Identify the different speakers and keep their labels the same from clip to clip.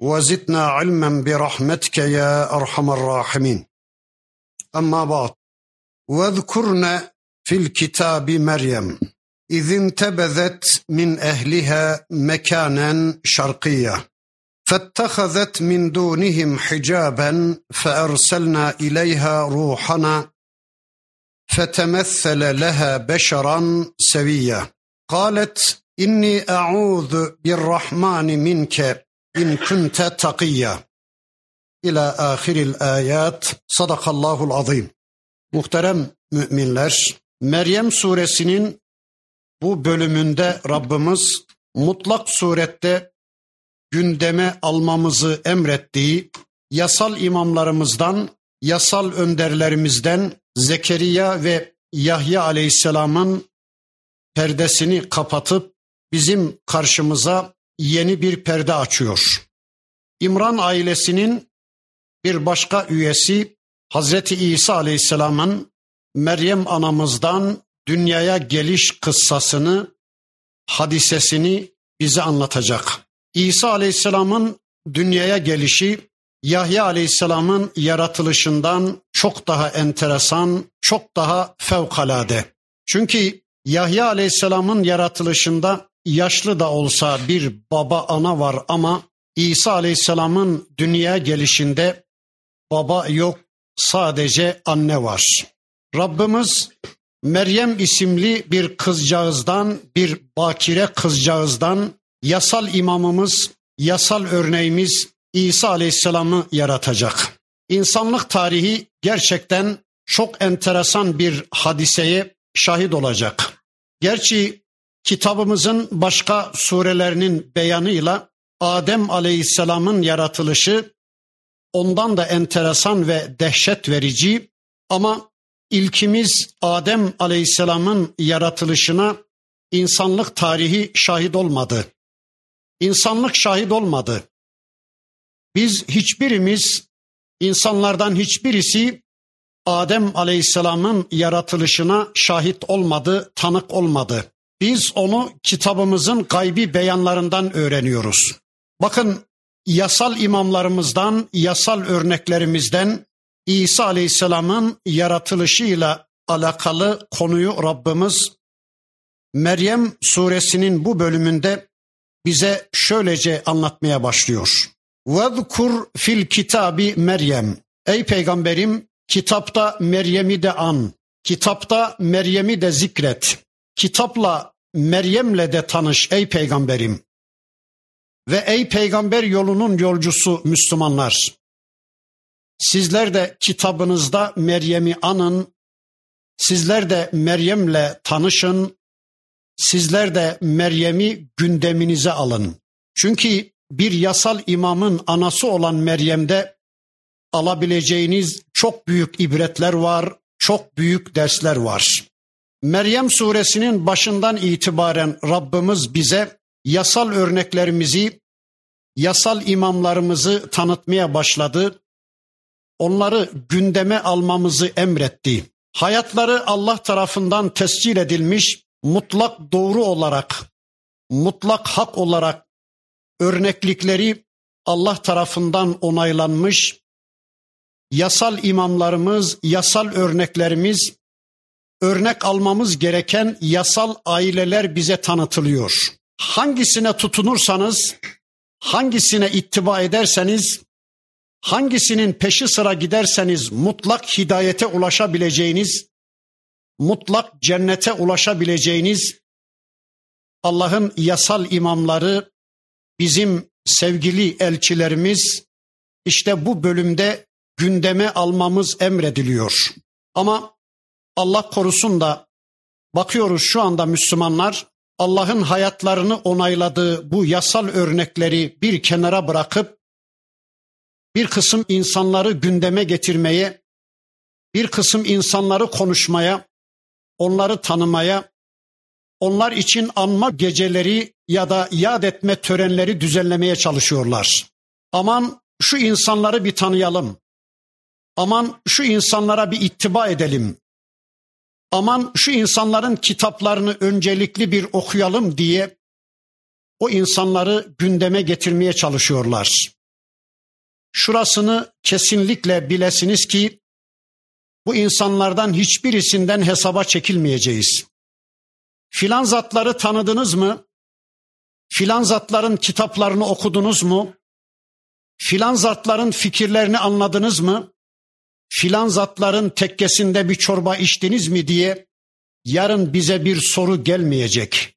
Speaker 1: وزدنا علما برحمتك يا أرحم الراحمين. أما بعد واذكرن في الكتاب مريم إذ انتبذت من أهلها مكانا شرقيا فاتخذت من دونهم حجابا فأرسلنا إليها روحنا فتمثل لها بشرا سويا قالت إني أعوذ بالرحمن منك in kunte takiyya. İlâ ahiril ayat. Sadakallahul azim. Muhterem müminler, Meryem suresinin bu bölümünde Rabbimiz mutlak surette gündeme almamızı emrettiği yasal imamlarımızdan, yasal önderlerimizden Zekeriya ve Yahya aleyhisselamın perdesini kapatıp bizim karşımıza yeni bir perde açıyor. İmran ailesinin bir başka üyesi Hazreti İsa Aleyhisselam'ın Meryem anamızdan dünyaya geliş kıssasını, hadisesini bize anlatacak. İsa Aleyhisselam'ın dünyaya gelişi Yahya Aleyhisselam'ın yaratılışından çok daha enteresan, çok daha fevkalade. Çünkü Yahya Aleyhisselam'ın yaratılışında yaşlı da olsa bir baba ana var ama İsa Aleyhisselam'ın dünyaya gelişinde baba yok sadece anne var. Rabbimiz Meryem isimli bir kızcağızdan, bir bakire kızcağızdan yasal imamımız, yasal örneğimiz İsa Aleyhisselam'ı yaratacak. İnsanlık tarihi gerçekten çok enteresan bir hadiseye şahit olacak. Gerçi kitabımızın başka surelerinin beyanıyla Adem Aleyhisselam'ın yaratılışı ondan da enteresan ve dehşet verici ama ilkimiz Adem Aleyhisselam'ın yaratılışına insanlık tarihi şahit olmadı. İnsanlık şahit olmadı. Biz hiçbirimiz insanlardan hiçbirisi Adem Aleyhisselam'ın yaratılışına şahit olmadı, tanık olmadı. Biz onu kitabımızın gaybi beyanlarından öğreniyoruz. Bakın yasal imamlarımızdan, yasal örneklerimizden İsa Aleyhisselam'ın yaratılışıyla alakalı konuyu Rabbimiz Meryem suresinin bu bölümünde bize şöylece anlatmaya başlıyor. Vezkur fil kitabi Meryem. Ey peygamberim kitapta Meryem'i de an. Kitapta Meryem'i de zikret. Kitapla Meryem'le de tanış ey peygamberim. Ve ey peygamber yolunun yolcusu Müslümanlar. Sizler de kitabınızda Meryem'i anın. Sizler de Meryem'le tanışın. Sizler de Meryem'i gündeminize alın. Çünkü bir yasal imamın anası olan Meryem'de alabileceğiniz çok büyük ibretler var, çok büyük dersler var. Meryem suresinin başından itibaren Rabbimiz bize yasal örneklerimizi, yasal imamlarımızı tanıtmaya başladı. Onları gündeme almamızı emretti. Hayatları Allah tarafından tescil edilmiş, mutlak doğru olarak, mutlak hak olarak örneklikleri Allah tarafından onaylanmış. Yasal imamlarımız, yasal örneklerimiz örnek almamız gereken yasal aileler bize tanıtılıyor. Hangisine tutunursanız, hangisine ittiba ederseniz, hangisinin peşi sıra giderseniz mutlak hidayete ulaşabileceğiniz, mutlak cennete ulaşabileceğiniz Allah'ın yasal imamları, bizim sevgili elçilerimiz işte bu bölümde gündeme almamız emrediliyor. Ama Allah korusun da bakıyoruz şu anda Müslümanlar Allah'ın hayatlarını onayladığı bu yasal örnekleri bir kenara bırakıp bir kısım insanları gündeme getirmeye, bir kısım insanları konuşmaya, onları tanımaya, onlar için anma geceleri ya da yad etme törenleri düzenlemeye çalışıyorlar. Aman şu insanları bir tanıyalım. Aman şu insanlara bir ittiba edelim. Aman şu insanların kitaplarını öncelikli bir okuyalım diye o insanları gündeme getirmeye çalışıyorlar. Şurasını kesinlikle bilesiniz ki bu insanlardan hiçbirisinden hesaba çekilmeyeceğiz. Filan zatları tanıdınız mı? Filan zatların kitaplarını okudunuz mu? Filan zatların fikirlerini anladınız mı? Filan zatların tekkesinde bir çorba içtiniz mi diye yarın bize bir soru gelmeyecek.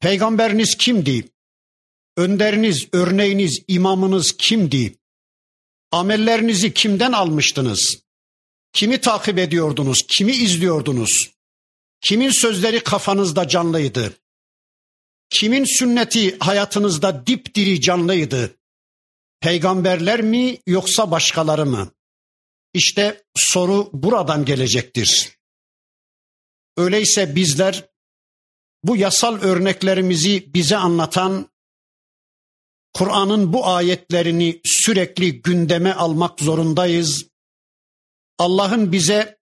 Speaker 1: Peygamberiniz kimdi? Önderiniz, örneğiniz, imamınız kimdi? Amellerinizi kimden almıştınız? Kimi takip ediyordunuz? Kimi izliyordunuz? Kimin sözleri kafanızda canlıydı? Kimin sünneti hayatınızda dipdiri canlıydı? Peygamberler mi yoksa başkaları mı? İşte soru buradan gelecektir. Öyleyse bizler bu yasal örneklerimizi bize anlatan Kur'an'ın bu ayetlerini sürekli gündeme almak zorundayız. Allah'ın bize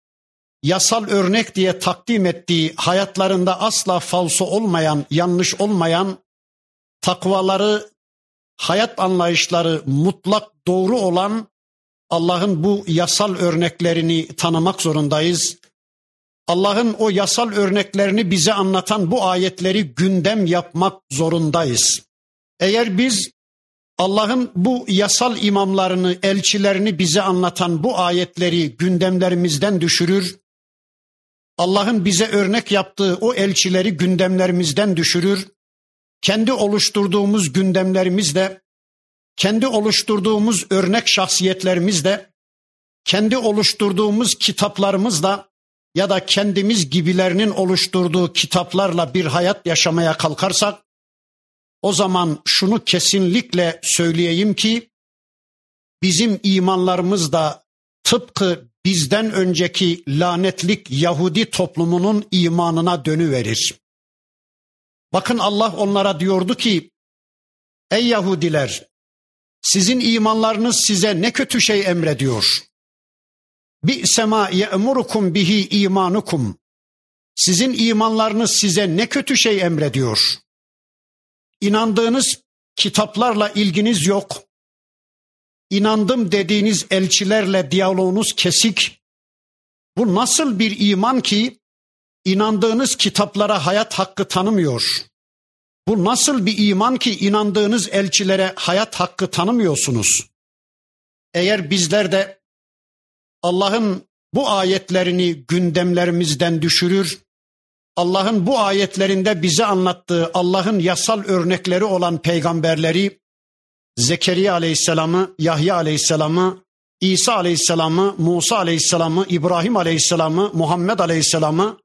Speaker 1: yasal örnek diye takdim ettiği hayatlarında asla falso olmayan, yanlış olmayan takvaları, hayat anlayışları mutlak doğru olan Allah'ın bu yasal örneklerini tanımak zorundayız. Allah'ın o yasal örneklerini bize anlatan bu ayetleri gündem yapmak zorundayız. Eğer biz Allah'ın bu yasal imamlarını, elçilerini bize anlatan bu ayetleri gündemlerimizden düşürür, Allah'ın bize örnek yaptığı o elçileri gündemlerimizden düşürür, kendi oluşturduğumuz gündemlerimizle, kendi oluşturduğumuz örnek şahsiyetlerimizle, kendi oluşturduğumuz kitaplarımızla ya da kendimiz gibilerinin oluşturduğu kitaplarla bir hayat yaşamaya kalkarsak o zaman şunu kesinlikle söyleyeyim ki bizim imanlarımız da tıpkı bizden önceki lanetlik Yahudi toplumunun imanına dönüverir. Bakın Allah onlara diyordu ki ey Yahudiler sizin imanlarınız size ne kötü şey emrediyor. Bi sema ye'murukum bihi imanukum. Sizin imanlarınız size ne kötü şey emrediyor. İnandığınız kitaplarla ilginiz yok. İnandım dediğiniz elçilerle diyaloğunuz kesik. Bu nasıl bir iman ki inandığınız kitaplara hayat hakkı tanımıyor? Bu nasıl bir iman ki inandığınız elçilere hayat hakkı tanımıyorsunuz? Eğer bizler de Allah'ın bu ayetlerini gündemlerimizden düşürür, Allah'ın bu ayetlerinde bize anlattığı Allah'ın yasal örnekleri olan peygamberleri Zekeriya Aleyhisselam'ı, Yahya Aleyhisselam'ı, İsa Aleyhisselam'ı, Musa Aleyhisselam'ı, İbrahim Aleyhisselam'ı, Muhammed Aleyhisselam'ı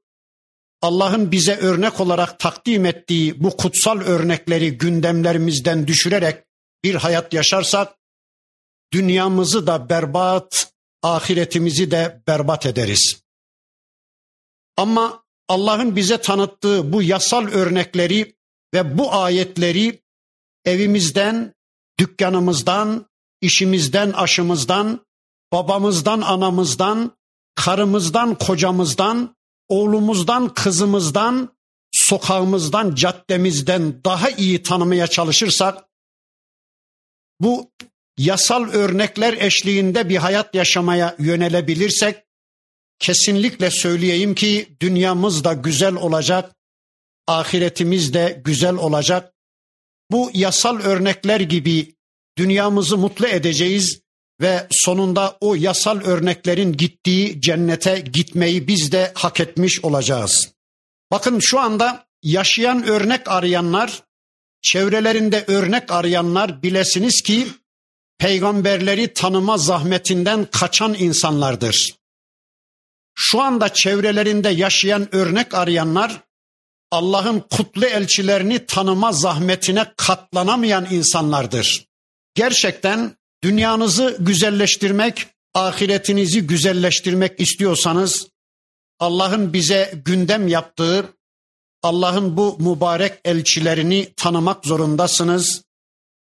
Speaker 1: Allah'ın bize örnek olarak takdim ettiği bu kutsal örnekleri gündemlerimizden düşürerek bir hayat yaşarsak dünyamızı da berbat, ahiretimizi de berbat ederiz. Ama Allah'ın bize tanıttığı bu yasal örnekleri ve bu ayetleri evimizden, dükkanımızdan, işimizden, aşımızdan, babamızdan, anamızdan, karımızdan, kocamızdan, oğlumuzdan, kızımızdan, sokağımızdan, caddemizden daha iyi tanımaya çalışırsak bu yasal örnekler eşliğinde bir hayat yaşamaya yönelebilirsek kesinlikle söyleyeyim ki dünyamız da güzel olacak, ahiretimiz de güzel olacak. Bu yasal örnekler gibi dünyamızı mutlu edeceğiz ve sonunda o yasal örneklerin gittiği cennete gitmeyi biz de hak etmiş olacağız. Bakın şu anda yaşayan örnek arayanlar, çevrelerinde örnek arayanlar bilesiniz ki peygamberleri tanıma zahmetinden kaçan insanlardır. Şu anda çevrelerinde yaşayan örnek arayanlar Allah'ın kutlu elçilerini tanıma zahmetine katlanamayan insanlardır. Gerçekten dünyanızı güzelleştirmek, ahiretinizi güzelleştirmek istiyorsanız Allah'ın bize gündem yaptığı Allah'ın bu mübarek elçilerini tanımak zorundasınız.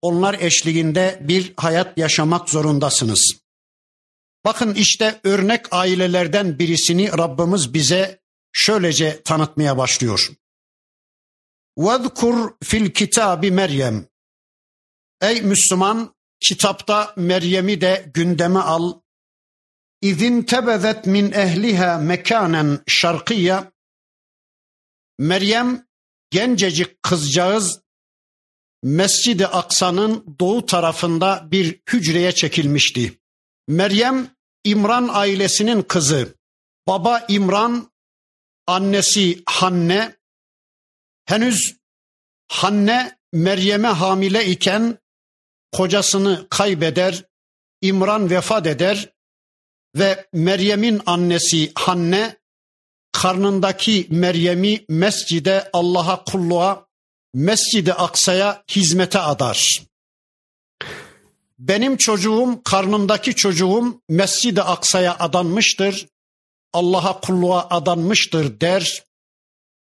Speaker 1: Onlar eşliğinde bir hayat yaşamak zorundasınız. Bakın işte örnek ailelerden birisini Rabbimiz bize şöylece tanıtmaya başlıyor. وَذْكُرْ fil kitabi Meryem. Ey Müslüman kitapta Meryem'i de gündeme al. İzin tebezet min ehliha mekanen şarkıya. Meryem gencecik kızcağız Mescid-i Aksa'nın doğu tarafında bir hücreye çekilmişti. Meryem İmran ailesinin kızı. Baba İmran, annesi Hanne. Henüz Hanne Meryem'e hamile iken kocasını kaybeder, İmran vefat eder ve Meryem'in annesi Hanne karnındaki Meryem'i mescide Allah'a kulluğa, mescidi Aksa'ya hizmete adar. Benim çocuğum, karnımdaki çocuğum mescidi Aksa'ya adanmıştır. Allah'a kulluğa adanmıştır der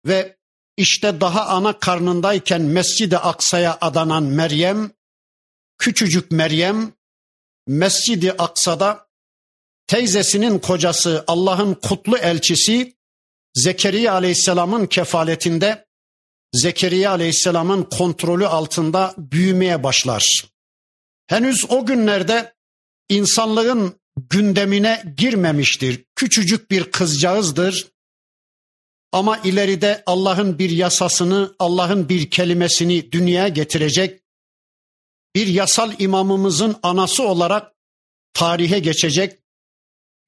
Speaker 1: ve işte daha ana karnındayken Mescid-i Aksa'ya adanan Meryem, küçücük Meryem, Mescid-i Aksa'da teyzesinin kocası Allah'ın kutlu elçisi Zekeriya Aleyhisselam'ın kefaletinde Zekeriya Aleyhisselam'ın kontrolü altında büyümeye başlar. Henüz o günlerde insanlığın gündemine girmemiştir. Küçücük bir kızcağızdır. Ama ileride Allah'ın bir yasasını, Allah'ın bir kelimesini dünyaya getirecek. Bir yasal imamımızın anası olarak tarihe geçecek.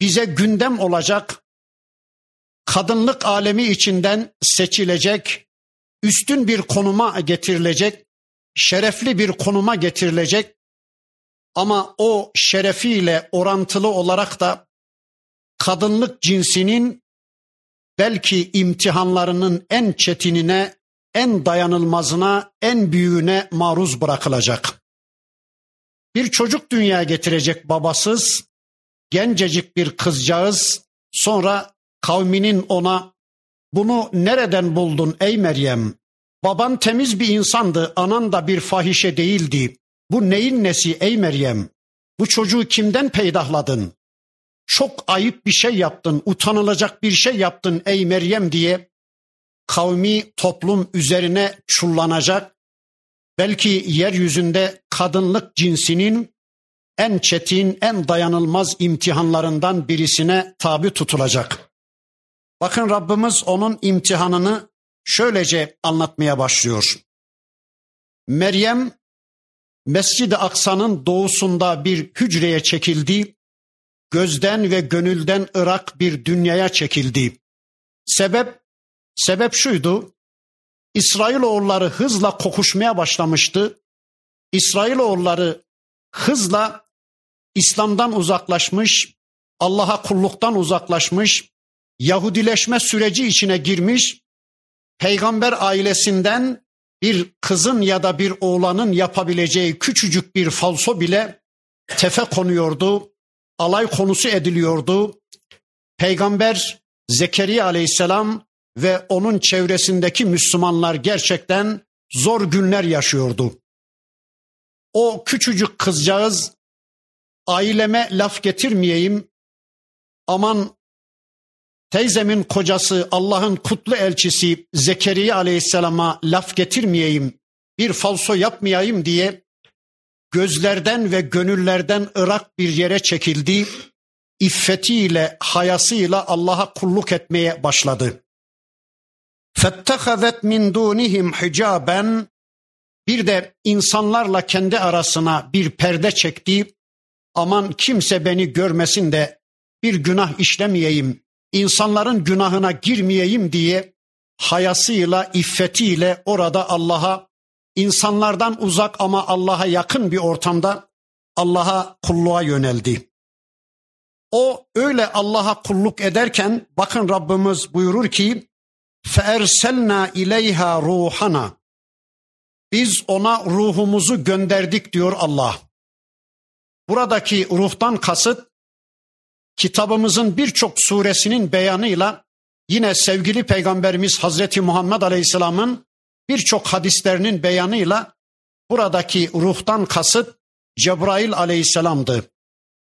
Speaker 1: Bize gündem olacak. Kadınlık alemi içinden seçilecek. Üstün bir konuma getirilecek. Şerefli bir konuma getirilecek. Ama o şerefiyle orantılı olarak da kadınlık cinsinin belki imtihanlarının en çetinine, en dayanılmazına, en büyüğüne maruz bırakılacak. Bir çocuk dünyaya getirecek babasız, gencecik bir kızcağız, sonra kavminin ona bunu nereden buldun ey Meryem? Baban temiz bir insandı, anan da bir fahişe değildi. Bu neyin nesi ey Meryem? Bu çocuğu kimden peydahladın? Çok ayıp bir şey yaptın, utanılacak bir şey yaptın ey Meryem diye kavmi toplum üzerine çullanacak. Belki yeryüzünde kadınlık cinsinin en çetin, en dayanılmaz imtihanlarından birisine tabi tutulacak. Bakın Rabbimiz onun imtihanını şöylece anlatmaya başlıyor. Meryem Mescid-i Aksa'nın doğusunda bir hücreye çekildi. Gözden ve gönülden ırak bir dünyaya çekildi. Sebep sebep şuydu. İsrailoğulları hızla kokuşmaya başlamıştı. İsrailoğulları hızla İslam'dan uzaklaşmış, Allah'a kulluktan uzaklaşmış, Yahudileşme süreci içine girmiş, peygamber ailesinden bir kızın ya da bir oğlanın yapabileceği küçücük bir falso bile tefe konuyordu, alay konusu ediliyordu. Peygamber Zekeriya aleyhisselam ve onun çevresindeki Müslümanlar gerçekten zor günler yaşıyordu. O küçücük kızcağız aileme laf getirmeyeyim, aman teyzemin kocası Allah'ın kutlu elçisi Zekeriya aleyhisselama laf getirmeyeyim, bir falso yapmayayım diye gözlerden ve gönüllerden ırak bir yere çekildi. İffetiyle, hayasıyla Allah'a kulluk etmeye başladı. فَاتَّخَذَتْ مِنْ دُونِهِمْ حِجَابًا Bir de insanlarla kendi arasına bir perde çekti. Aman kimse beni görmesin de bir günah işlemeyeyim, insanların günahına girmeyeyim diye hayasıyla, iffetiyle orada Allah'a insanlardan uzak ama Allah'a yakın bir ortamda Allah'a kulluğa yöneldi. O öyle Allah'a kulluk ederken bakın Rabbimiz buyurur ki فَاَرْسَلْنَا اِلَيْهَا ruhana. Biz ona ruhumuzu gönderdik diyor Allah. Buradaki ruhtan kasıt kitabımızın birçok suresinin beyanıyla yine sevgili peygamberimiz Hazreti Muhammed Aleyhisselam'ın birçok hadislerinin beyanıyla buradaki ruhtan kasıt Cebrail Aleyhisselam'dı.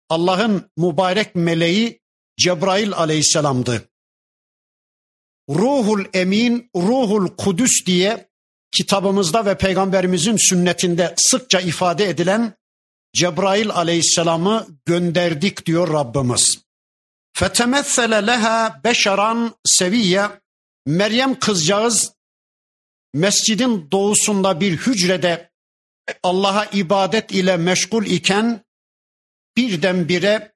Speaker 1: Allah'ın mübarek meleği Cebrail Aleyhisselam'dı. Ruhul Emin, Ruhul Kudüs diye kitabımızda ve peygamberimizin sünnetinde sıkça ifade edilen Cebrail aleyhisselamı gönderdik diyor Rabbimiz. Fetemessele leha beşeran seviye Meryem kızcağız mescidin doğusunda bir hücrede Allah'a ibadet ile meşgul iken birdenbire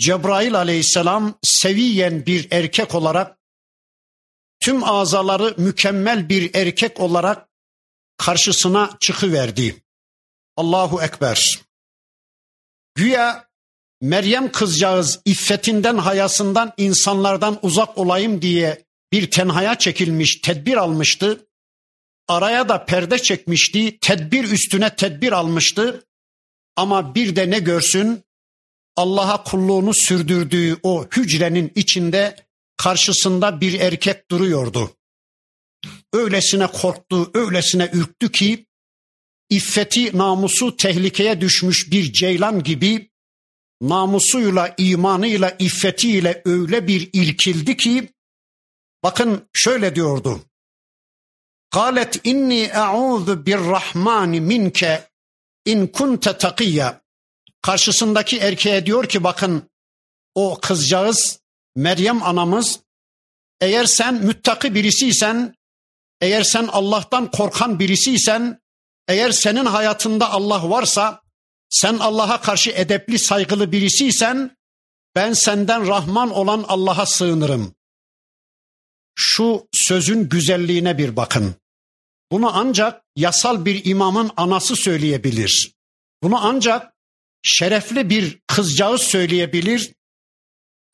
Speaker 1: Cebrail aleyhisselam seviyen bir erkek olarak tüm azaları mükemmel bir erkek olarak karşısına çıkıverdi. Allahu Ekber. Güya Meryem kızcağız iffetinden hayasından insanlardan uzak olayım diye bir tenhaya çekilmiş, tedbir almıştı. Araya da perde çekmişti, tedbir üstüne tedbir almıştı. Ama bir de ne görsün? Allah'a kulluğunu sürdürdüğü o hücrenin içinde karşısında bir erkek duruyordu. Öylesine korktu, öylesine ürktü ki iffeti, namusu tehlikeye düşmüş bir ceylan gibi namusuyla, imanıyla, iffetiyle öyle bir irkildi ki bakın şöyle diyordu. Kalet inni e'udhu birrahmani minke in kunte takiyya. Karşısındaki erkeğe diyor ki bakın o kızcağız Meryem anamız eğer sen müttaki birisiysen, eğer sen Allah'tan korkan birisiysen, eğer senin hayatında Allah varsa, sen Allah'a karşı edepli, saygılı birisiysen, ben senden Rahman olan Allah'a sığınırım. Şu sözün güzelliğine bir bakın. Bunu ancak yasal bir imamın anası söyleyebilir. Bunu ancak şerefli bir kızcağız söyleyebilir.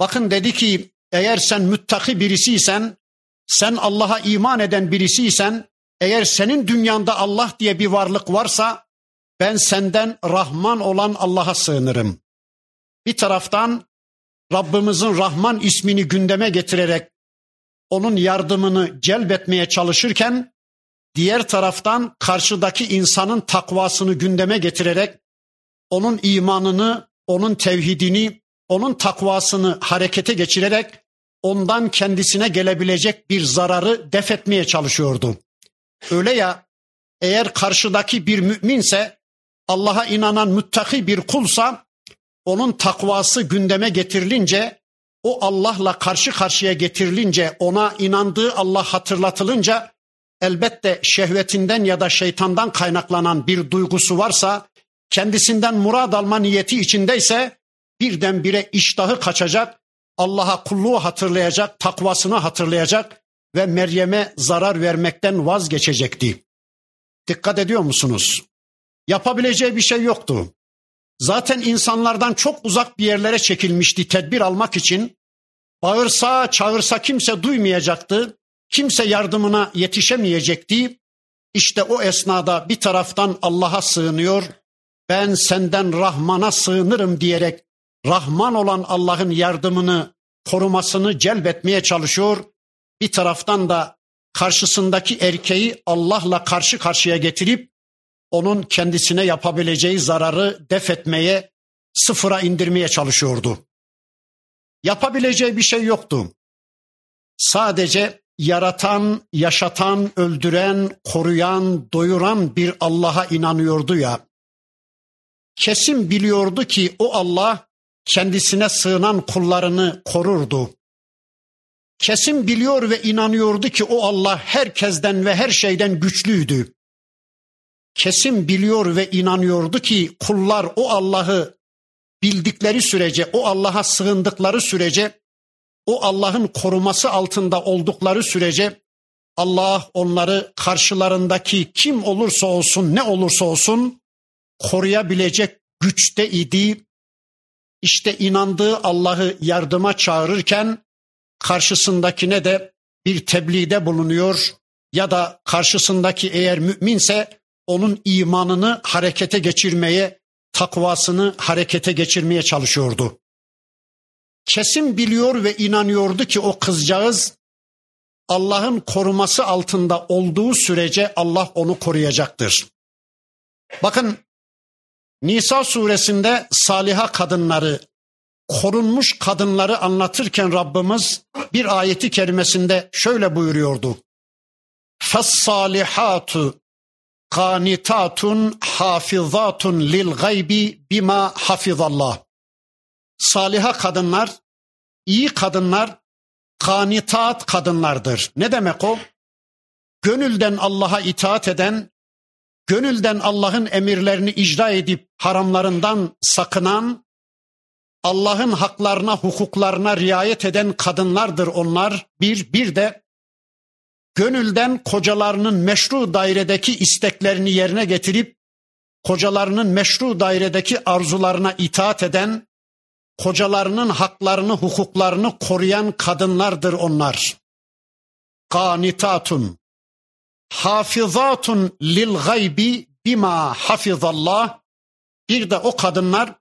Speaker 1: Bakın dedi ki eğer sen müttaki birisiysen, sen Allah'a iman eden birisiysen, eğer senin dünyanda Allah diye bir varlık varsa ben senden Rahman olan Allah'a sığınırım. Bir taraftan Rabbimizin Rahman ismini gündeme getirerek onun yardımını celbetmeye çalışırken diğer taraftan karşıdaki insanın takvasını gündeme getirerek onun imanını, onun tevhidini, onun takvasını harekete geçirerek ondan kendisine gelebilecek bir zararı def etmeye çalışıyordu. Öyle ya eğer karşıdaki bir müminse Allah'a inanan müttaki bir kulsa onun takvası gündeme getirilince o Allah'la karşı karşıya getirilince ona inandığı Allah hatırlatılınca elbette şehvetinden ya da şeytandan kaynaklanan bir duygusu varsa kendisinden murad alma niyeti içindeyse birdenbire iştahı kaçacak, Allah'a kulluğu hatırlayacak, takvasını hatırlayacak ve Meryem'e zarar vermekten vazgeçecekti. Dikkat ediyor musunuz? Yapabileceği bir şey yoktu. Zaten insanlardan çok uzak bir yerlere çekilmişti tedbir almak için. Bağırsa, çağırsa kimse duymayacaktı. Kimse yardımına yetişemeyecekti. İşte o esnada bir taraftan Allah'a sığınıyor. Ben senden Rahman'a sığınırım diyerek Rahman olan Allah'ın yardımını, korumasını celbetmeye çalışıyor. Bir taraftan da karşısındaki erkeği Allah'la karşı karşıya getirip onun kendisine yapabileceği zararı def etmeye, sıfıra indirmeye çalışıyordu. Yapabileceği bir şey yoktu. Sadece yaratan, yaşatan, öldüren, koruyan, doyuran bir Allah'a inanıyordu ya. Kesin biliyordu ki o Allah kendisine sığınan kullarını korurdu. Kesin biliyor ve inanıyordu ki o Allah herkesten ve her şeyden güçlüydü. Kesin biliyor ve inanıyordu ki kullar o Allah'ı bildikleri sürece, o Allah'a sığındıkları sürece, o Allah'ın koruması altında oldukları sürece Allah onları karşılarındaki kim olursa olsun, ne olursa olsun koruyabilecek güçte idi. İşte inandığı Allah'ı yardıma çağırırken karşısındakine de bir tebliğde bulunuyor ya da karşısındaki eğer müminse onun imanını harekete geçirmeye, takvasını harekete geçirmeye çalışıyordu. Kesin biliyor ve inanıyordu ki o kızcağız Allah'ın koruması altında olduğu sürece Allah onu koruyacaktır. Bakın Nisa suresinde saliha kadınları, korunmuş kadınları anlatırken Rabbimiz bir ayeti kerimesinde şöyle buyuruyordu. فَالصَّالِحَاتُ Kanitatun hafizatun lil gaybi bima hafizallah. Saliha kadınlar, iyi kadınlar, kanitat kadınlardır. Ne demek o? Gönülden Allah'a itaat eden, gönülden Allah'ın emirlerini icra edip haramlarından sakınan, Allah'ın haklarına, hukuklarına riayet eden kadınlardır onlar. Bir, bir de gönülden kocalarının meşru dairedeki isteklerini yerine getirip kocalarının meşru dairedeki arzularına itaat eden, kocalarının haklarını, hukuklarını koruyan kadınlardır onlar. Kanitatun hafizatun lil gaybi bima hafizallah bir de o kadınlar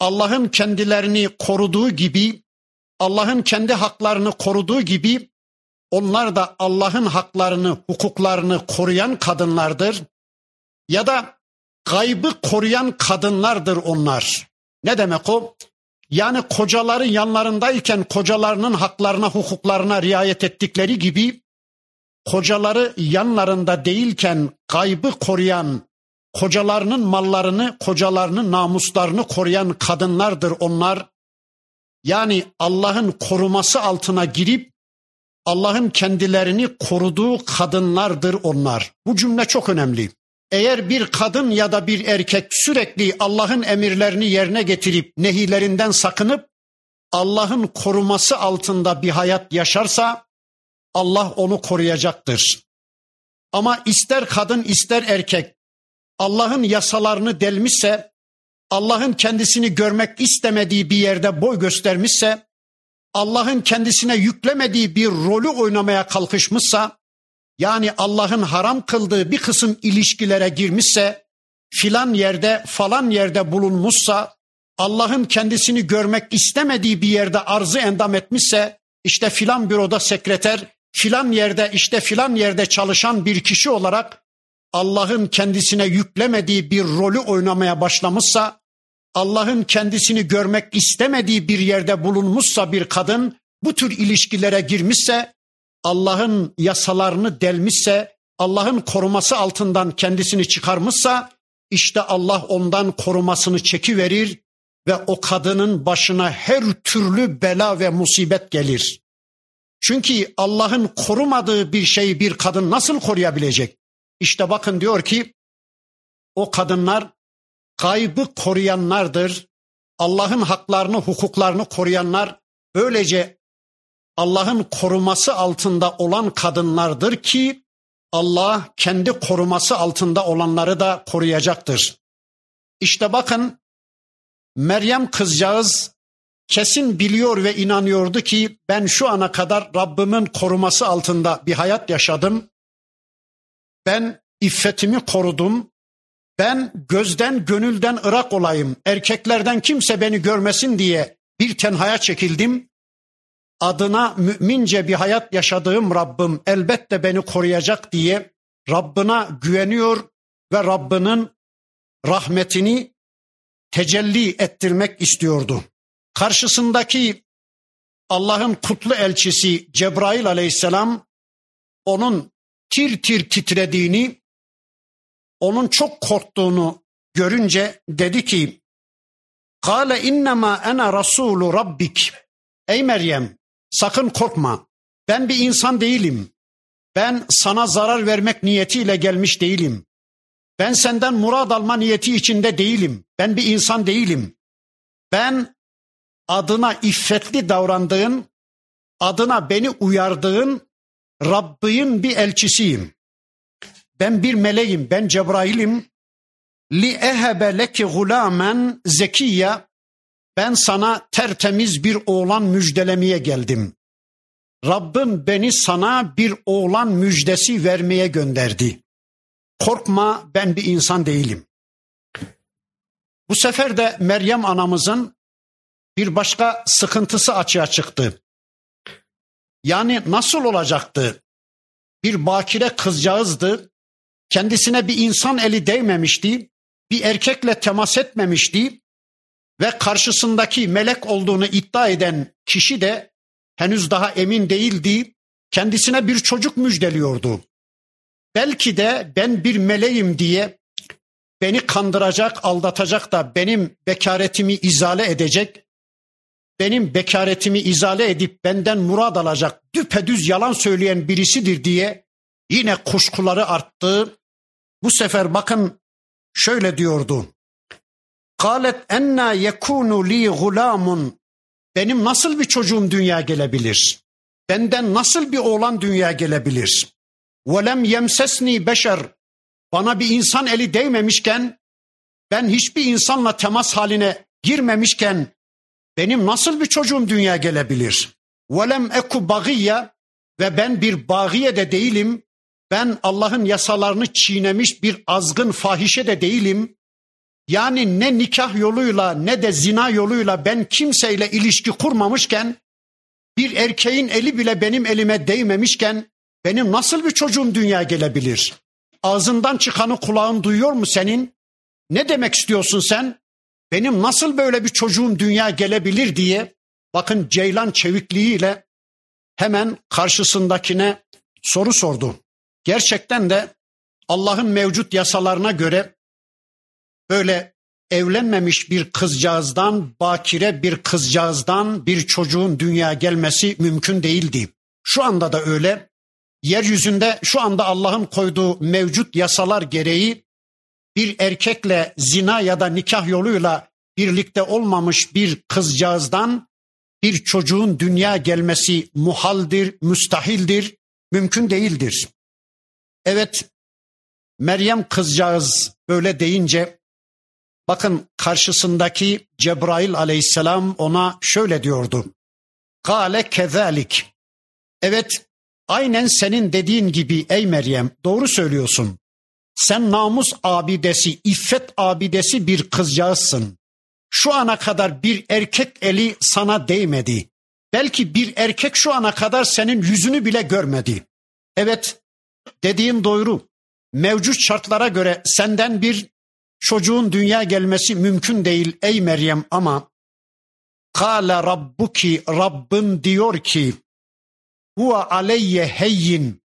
Speaker 1: Allah'ın kendilerini koruduğu gibi Allah'ın kendi haklarını koruduğu gibi onlar da Allah'ın haklarını, hukuklarını koruyan kadınlardır. Ya da gaybı koruyan kadınlardır onlar. Ne demek o? Yani kocaları yanlarındayken kocalarının haklarına, hukuklarına riayet ettikleri gibi kocaları yanlarında değilken gaybı koruyan, kocalarının mallarını, kocalarının namuslarını koruyan kadınlardır onlar. Yani Allah'ın koruması altına girip Allah'ın kendilerini koruduğu kadınlardır onlar. Bu cümle çok önemli. Eğer bir kadın ya da bir erkek sürekli Allah'ın emirlerini yerine getirip nehilerinden sakınıp Allah'ın koruması altında bir hayat yaşarsa Allah onu koruyacaktır. Ama ister kadın ister erkek Allah'ın yasalarını delmişse, Allah'ın kendisini görmek istemediği bir yerde boy göstermişse, Allah'ın kendisine yüklemediği bir rolü oynamaya kalkışmışsa, yani Allah'ın haram kıldığı bir kısım ilişkilere girmişse, filan yerde falan yerde bulunmuşsa, Allah'ın kendisini görmek istemediği bir yerde arzı endam etmişse, işte filan büroda sekreter, filan yerde işte filan yerde çalışan bir kişi olarak Allah'ın kendisine yüklemediği bir rolü oynamaya başlamışsa, Allah'ın kendisini görmek istemediği bir yerde bulunmuşsa bir kadın, bu tür ilişkilere girmişse, Allah'ın yasalarını delmişse, Allah'ın koruması altından kendisini çıkarmışsa, işte Allah ondan korumasını çekiverir ve o kadının başına her türlü bela ve musibet gelir. Çünkü Allah'ın korumadığı bir şeyi bir kadın nasıl koruyabilecek? İşte bakın diyor ki o kadınlar kaybı koruyanlardır. Allah'ın haklarını, hukuklarını koruyanlar böylece Allah'ın koruması altında olan kadınlardır ki Allah kendi koruması altında olanları da koruyacaktır. İşte bakın Meryem kızcağız kesin biliyor ve inanıyordu ki ben şu ana kadar Rabbimin koruması altında bir hayat yaşadım. Ben iffetimi korudum. Ben gözden gönülden ırak olayım. Erkeklerden kimse beni görmesin diye bir tenhaya çekildim. Adına mümince bir hayat yaşadığım Rabbim elbette beni koruyacak diye Rabbına güveniyor ve Rabbinin rahmetini tecelli ettirmek istiyordu. Karşısındaki Allah'ın kutlu elçisi Cebrail aleyhisselam onun tir tir titrediğini, onun çok korktuğunu görünce dedi ki, Kale innema ene rasulu rabbik. Ey Meryem sakın korkma. Ben bir insan değilim. Ben sana zarar vermek niyetiyle gelmiş değilim. Ben senden murad alma niyeti içinde değilim. Ben bir insan değilim. Ben adına iffetli davrandığın, adına beni uyardığın Rabbin bir elçisiyim. Ben bir meleğim, ben Cebrail'im. Li ehebe leki gulamen zekiye. Ben sana tertemiz bir oğlan müjdelemeye geldim. Rabbim beni sana bir oğlan müjdesi vermeye gönderdi. Korkma ben bir insan değilim. Bu sefer de Meryem anamızın bir başka sıkıntısı açığa çıktı. Yani nasıl olacaktı? Bir bakire kızcağızdı. Kendisine bir insan eli değmemişti. Bir erkekle temas etmemişti. Ve karşısındaki melek olduğunu iddia eden kişi de henüz daha emin değildi. Kendisine bir çocuk müjdeliyordu. Belki de ben bir meleğim diye beni kandıracak, aldatacak da benim bekaretimi izale edecek, benim bekaretimi izale edip benden murad alacak düpedüz yalan söyleyen birisidir diye yine kuşkuları arttı. Bu sefer bakın şöyle diyordu. Kalet enna yekunu li gulamun. Benim nasıl bir çocuğum dünya gelebilir? Benden nasıl bir oğlan dünya gelebilir? Velem yemsesni beşer. Bana bir insan eli değmemişken, ben hiçbir insanla temas haline girmemişken benim nasıl bir çocuğum dünya gelebilir? Velem eku bagiye ve ben bir bagiye de değilim. Ben Allah'ın yasalarını çiğnemiş bir azgın fahişe de değilim. Yani ne nikah yoluyla ne de zina yoluyla ben kimseyle ilişki kurmamışken bir erkeğin eli bile benim elime değmemişken benim nasıl bir çocuğum dünya gelebilir? Ağzından çıkanı kulağın duyuyor mu senin? Ne demek istiyorsun sen? Benim nasıl böyle bir çocuğum dünya gelebilir diye bakın ceylan çevikliğiyle hemen karşısındakine soru sordu. Gerçekten de Allah'ın mevcut yasalarına göre böyle evlenmemiş bir kızcağızdan, bakire bir kızcağızdan bir çocuğun dünya gelmesi mümkün değildi. Şu anda da öyle. Yeryüzünde şu anda Allah'ın koyduğu mevcut yasalar gereği bir erkekle zina ya da nikah yoluyla birlikte olmamış bir kızcağızdan bir çocuğun dünya gelmesi muhaldir, müstahildir, mümkün değildir. Evet, Meryem kızcağız böyle deyince bakın karşısındaki Cebrail aleyhisselam ona şöyle diyordu. Kale kezalik. Evet, aynen senin dediğin gibi ey Meryem doğru söylüyorsun. Sen namus abidesi, iffet abidesi bir kızcağızsın. Şu ana kadar bir erkek eli sana değmedi. Belki bir erkek şu ana kadar senin yüzünü bile görmedi. Evet, dediğim doğru. Mevcut şartlara göre senden bir çocuğun dünya gelmesi mümkün değil ey Meryem ama Kale rabbuki Rabbin diyor ki huve aleyye heyyin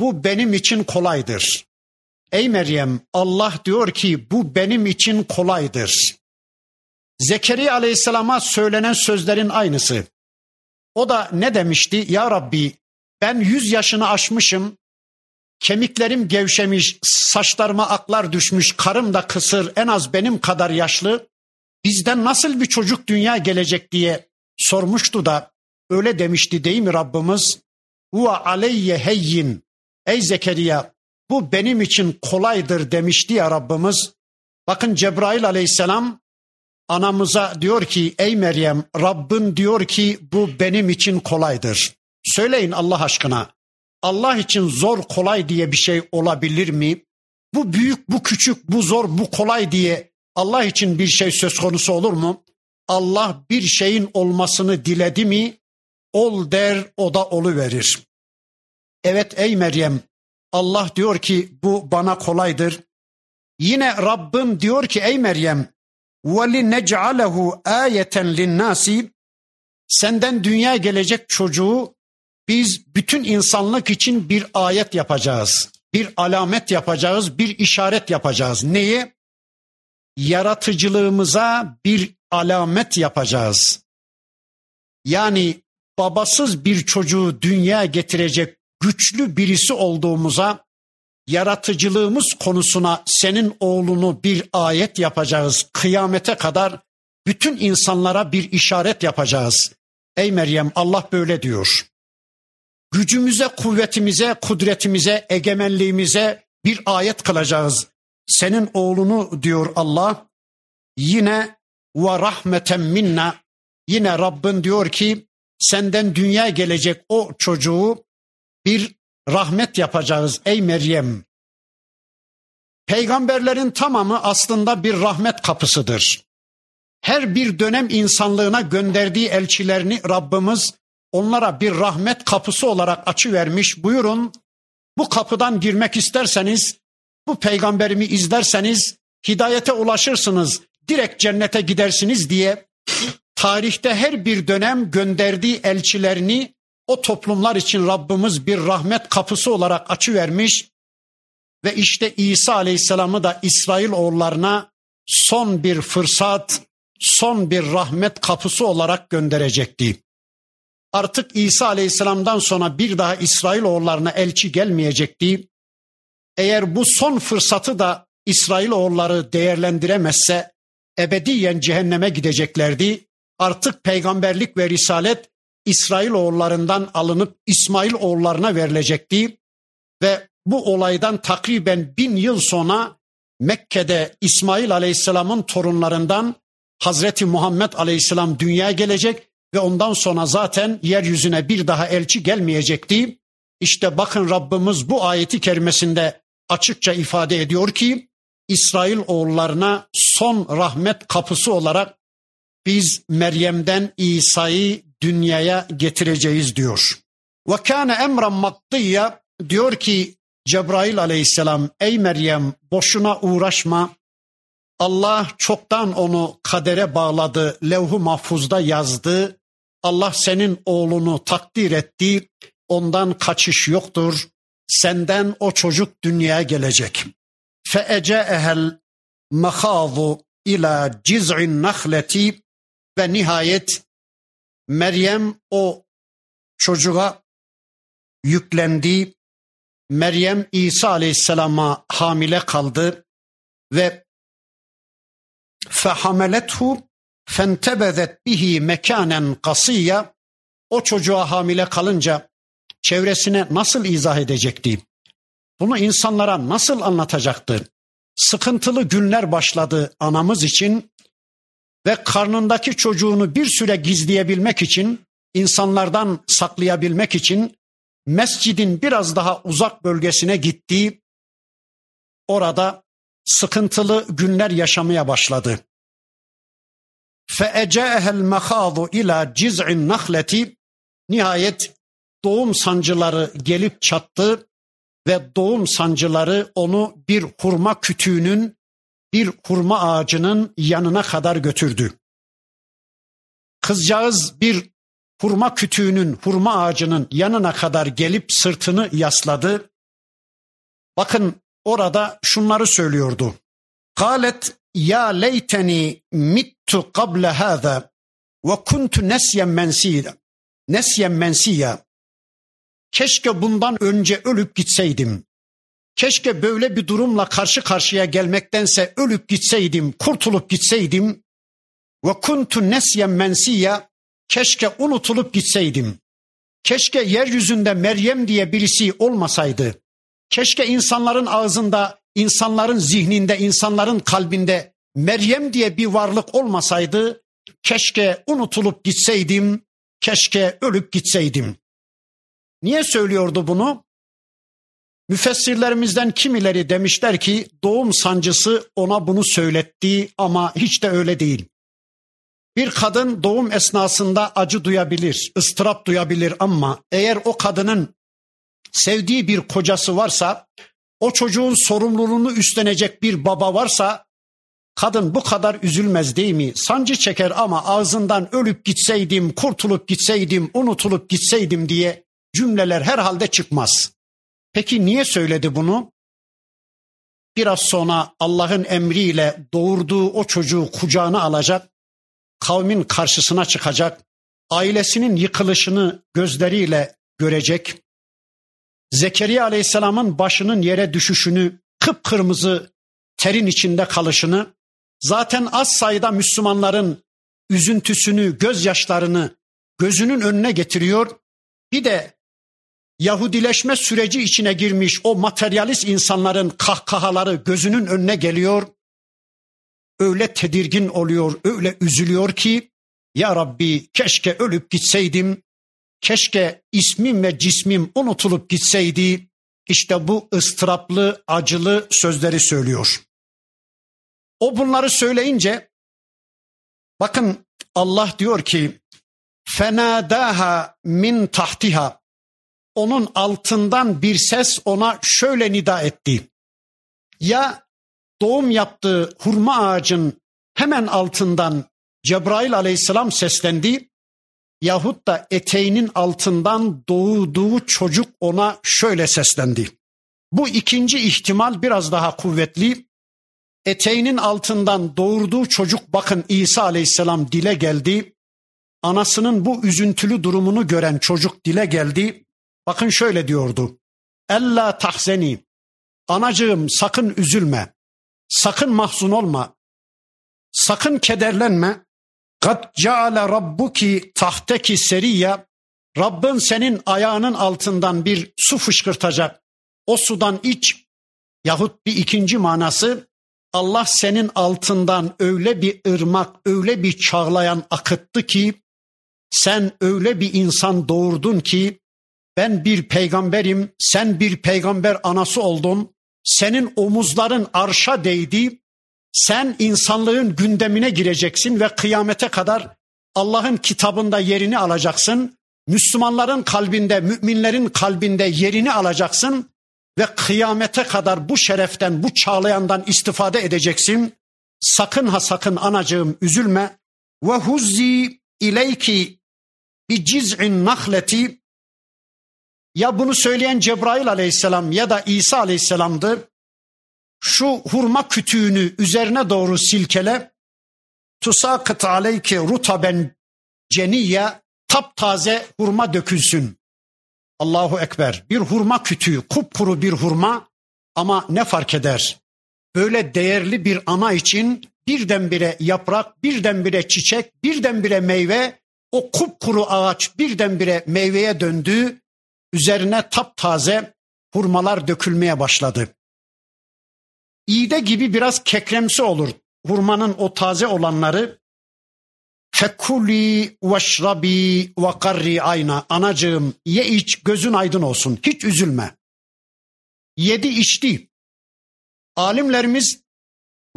Speaker 1: bu benim için kolaydır. Ey Meryem Allah diyor ki bu benim için kolaydır. Zekeriya aleyhisselama söylenen sözlerin aynısı. O da ne demişti? Ya Rabbi ben yüz yaşını aşmışım. Kemiklerim gevşemiş, saçlarıma aklar düşmüş, karım da kısır, en az benim kadar yaşlı. Bizden nasıl bir çocuk dünya gelecek diye sormuştu da öyle demişti değil mi Rabbimiz? Huve aleyye heyyin. Ey Zekeriya bu benim için kolaydır demişti ya Rabbimiz. Bakın Cebrail aleyhisselam anamıza diyor ki ey Meryem Rabbin diyor ki bu benim için kolaydır. Söyleyin Allah aşkına. Allah için zor kolay diye bir şey olabilir mi? Bu büyük, bu küçük, bu zor, bu kolay diye Allah için bir şey söz konusu olur mu? Allah bir şeyin olmasını diledi mi? Ol der, o da olu verir. Evet ey Meryem, Allah diyor ki bu bana kolaydır. Yine Rabbim diyor ki ey Meryem وَلِنَجْعَلَهُ آيَةً لِلنَّاسِ Senden dünya gelecek çocuğu biz bütün insanlık için bir ayet yapacağız. Bir alamet yapacağız, bir işaret yapacağız. Neyi? Yaratıcılığımıza bir alamet yapacağız. Yani babasız bir çocuğu dünya getirecek güçlü birisi olduğumuza yaratıcılığımız konusuna senin oğlunu bir ayet yapacağız. Kıyamete kadar bütün insanlara bir işaret yapacağız. Ey Meryem Allah böyle diyor. Gücümüze, kuvvetimize, kudretimize, egemenliğimize bir ayet kılacağız. Senin oğlunu diyor Allah. Yine ve rahmeten minna. Yine Rabbin diyor ki senden dünya gelecek o çocuğu bir rahmet yapacağız ey Meryem. Peygamberlerin tamamı aslında bir rahmet kapısıdır. Her bir dönem insanlığına gönderdiği elçilerini Rabbimiz onlara bir rahmet kapısı olarak açı vermiş. Buyurun bu kapıdan girmek isterseniz, bu peygamberimi izlerseniz hidayete ulaşırsınız, direkt cennete gidersiniz diye tarihte her bir dönem gönderdiği elçilerini o toplumlar için Rabbimiz bir rahmet kapısı olarak açı vermiş ve işte İsa Aleyhisselam'ı da İsrail oğullarına son bir fırsat, son bir rahmet kapısı olarak gönderecekti. Artık İsa Aleyhisselam'dan sonra bir daha İsrail oğullarına elçi gelmeyecekti. Eğer bu son fırsatı da İsrail oğulları değerlendiremezse ebediyen cehenneme gideceklerdi. Artık peygamberlik ve risalet İsrail oğullarından alınıp İsmail oğullarına verilecekti. Ve bu olaydan takriben bin yıl sonra Mekke'de İsmail Aleyhisselam'ın torunlarından Hazreti Muhammed Aleyhisselam dünyaya gelecek ve ondan sonra zaten yeryüzüne bir daha elçi gelmeyecekti. İşte bakın Rabbimiz bu ayeti kerimesinde açıkça ifade ediyor ki İsrail oğullarına son rahmet kapısı olarak biz Meryem'den İsa'yı dünyaya getireceğiz diyor. Ve kâne emran maktiyya diyor ki Cebrail aleyhisselam ey Meryem boşuna uğraşma. Allah çoktan onu kadere bağladı, levh-u mahfuzda yazdı. Allah senin oğlunu takdir etti. Ondan kaçış yoktur. Senden o çocuk dünyaya gelecek. Feece'ehel mehâzu ila ciz'in nahleti ve nihayet Meryem o çocuğa yüklendi. Meryem İsa Aleyhisselam'a hamile kaldı ve fehamelethu fentebezet bihi mekanen kasiyya o çocuğa hamile kalınca çevresine nasıl izah edecekti? Bunu insanlara nasıl anlatacaktı? Sıkıntılı günler başladı anamız için ve karnındaki çocuğunu bir süre gizleyebilmek için, insanlardan saklayabilmek için mescidin biraz daha uzak bölgesine gitti. Orada sıkıntılı günler yaşamaya başladı. فَاَجَاءَهَا الْمَخَاضُ ila ciz'in nahleti Nihayet doğum sancıları gelip çattı ve doğum sancıları onu bir hurma kütüğünün, bir hurma ağacının yanına kadar götürdü. Kızcağız bir hurma kütüğünün, hurma ağacının yanına kadar gelip sırtını yasladı. Bakın orada şunları söylüyordu. Kalet ya leyteni mittu qabla hâzâ ve kuntu nesyen mensiya. Nesyen mensiya. Keşke bundan önce ölüp gitseydim. Keşke böyle bir durumla karşı karşıya gelmektense ölüp gitseydim, kurtulup gitseydim. Ve kuntu nesyen mensiya. Keşke unutulup gitseydim. Keşke yeryüzünde Meryem diye birisi olmasaydı. Keşke insanların ağzında, insanların zihninde, insanların kalbinde Meryem diye bir varlık olmasaydı. Keşke unutulup gitseydim. Keşke ölüp gitseydim. Niye söylüyordu bunu? Müfessirlerimizden kimileri demişler ki doğum sancısı ona bunu söyletti ama hiç de öyle değil. Bir kadın doğum esnasında acı duyabilir, ıstırap duyabilir ama eğer o kadının sevdiği bir kocası varsa, o çocuğun sorumluluğunu üstlenecek bir baba varsa kadın bu kadar üzülmez değil mi? Sancı çeker ama ağzından ölüp gitseydim, kurtulup gitseydim, unutulup gitseydim diye cümleler herhalde çıkmaz. Peki niye söyledi bunu? Biraz sonra Allah'ın emriyle doğurduğu o çocuğu kucağına alacak kavmin karşısına çıkacak, ailesinin yıkılışını gözleriyle görecek. Zekeriya Aleyhisselam'ın başının yere düşüşünü, kıpkırmızı terin içinde kalışını, zaten az sayıda Müslümanların üzüntüsünü, gözyaşlarını gözünün önüne getiriyor. Bir de Yahudileşme süreci içine girmiş o materyalist insanların kahkahaları gözünün önüne geliyor. Öyle tedirgin oluyor, öyle üzülüyor ki ya Rabbi keşke ölüp gitseydim, keşke ismim ve cismim unutulup gitseydi, işte bu ıstıraplı, acılı sözleri söylüyor. O bunları söyleyince bakın Allah diyor ki fenadaha min tahtiha onun altından bir ses ona şöyle nida etti. Ya doğum yaptığı hurma ağacın hemen altından Cebrail aleyhisselam seslendi yahut da eteğinin altından doğduğu çocuk ona şöyle seslendi. Bu ikinci ihtimal biraz daha kuvvetli. Eteğinin altından doğurduğu çocuk bakın İsa aleyhisselam dile geldi. Anasının bu üzüntülü durumunu gören çocuk dile geldi. Bakın şöyle diyordu. Ella tahzeni. Anacığım sakın üzülme. Sakın mahzun olma. Sakın kederlenme. Kad ceale rabbuki tahteki seriya. Rabbin senin ayağının altından bir su fışkırtacak. O sudan iç. Yahut bir ikinci manası Allah senin altından öyle bir ırmak, öyle bir çağlayan akıttı ki sen öyle bir insan doğurdun ki ben bir peygamberim, sen bir peygamber anası oldun. Senin omuzların arşa değdi. Sen insanlığın gündemine gireceksin ve kıyamete kadar Allah'ın kitabında yerini alacaksın. Müslümanların kalbinde, müminlerin kalbinde yerini alacaksın ve kıyamete kadar bu şereften, bu çağlayandan istifade edeceksin. Sakın ha sakın anacığım üzülme. Ve huzzi ileyki bi ciz'in nahleti ya bunu söyleyen Cebrail aleyhisselam ya da İsa aleyhisselamdı. Şu hurma kütüğünü üzerine doğru silkele. Tusakıt aleyke rutaben ceniye taptaze hurma dökülsün. Allahu Ekber. Bir hurma kütüğü, kupkuru bir hurma ama ne fark eder? Böyle değerli bir ana için birdenbire yaprak, birdenbire çiçek, birdenbire meyve, o kupkuru ağaç birdenbire meyveye döndü üzerine taptaze hurmalar dökülmeye başladı. İğde gibi biraz kekremsi olur hurmanın o taze olanları. Fekuli veşrabi ve karri ayna. Anacığım ye iç gözün aydın olsun. Hiç üzülme. Yedi içti. Alimlerimiz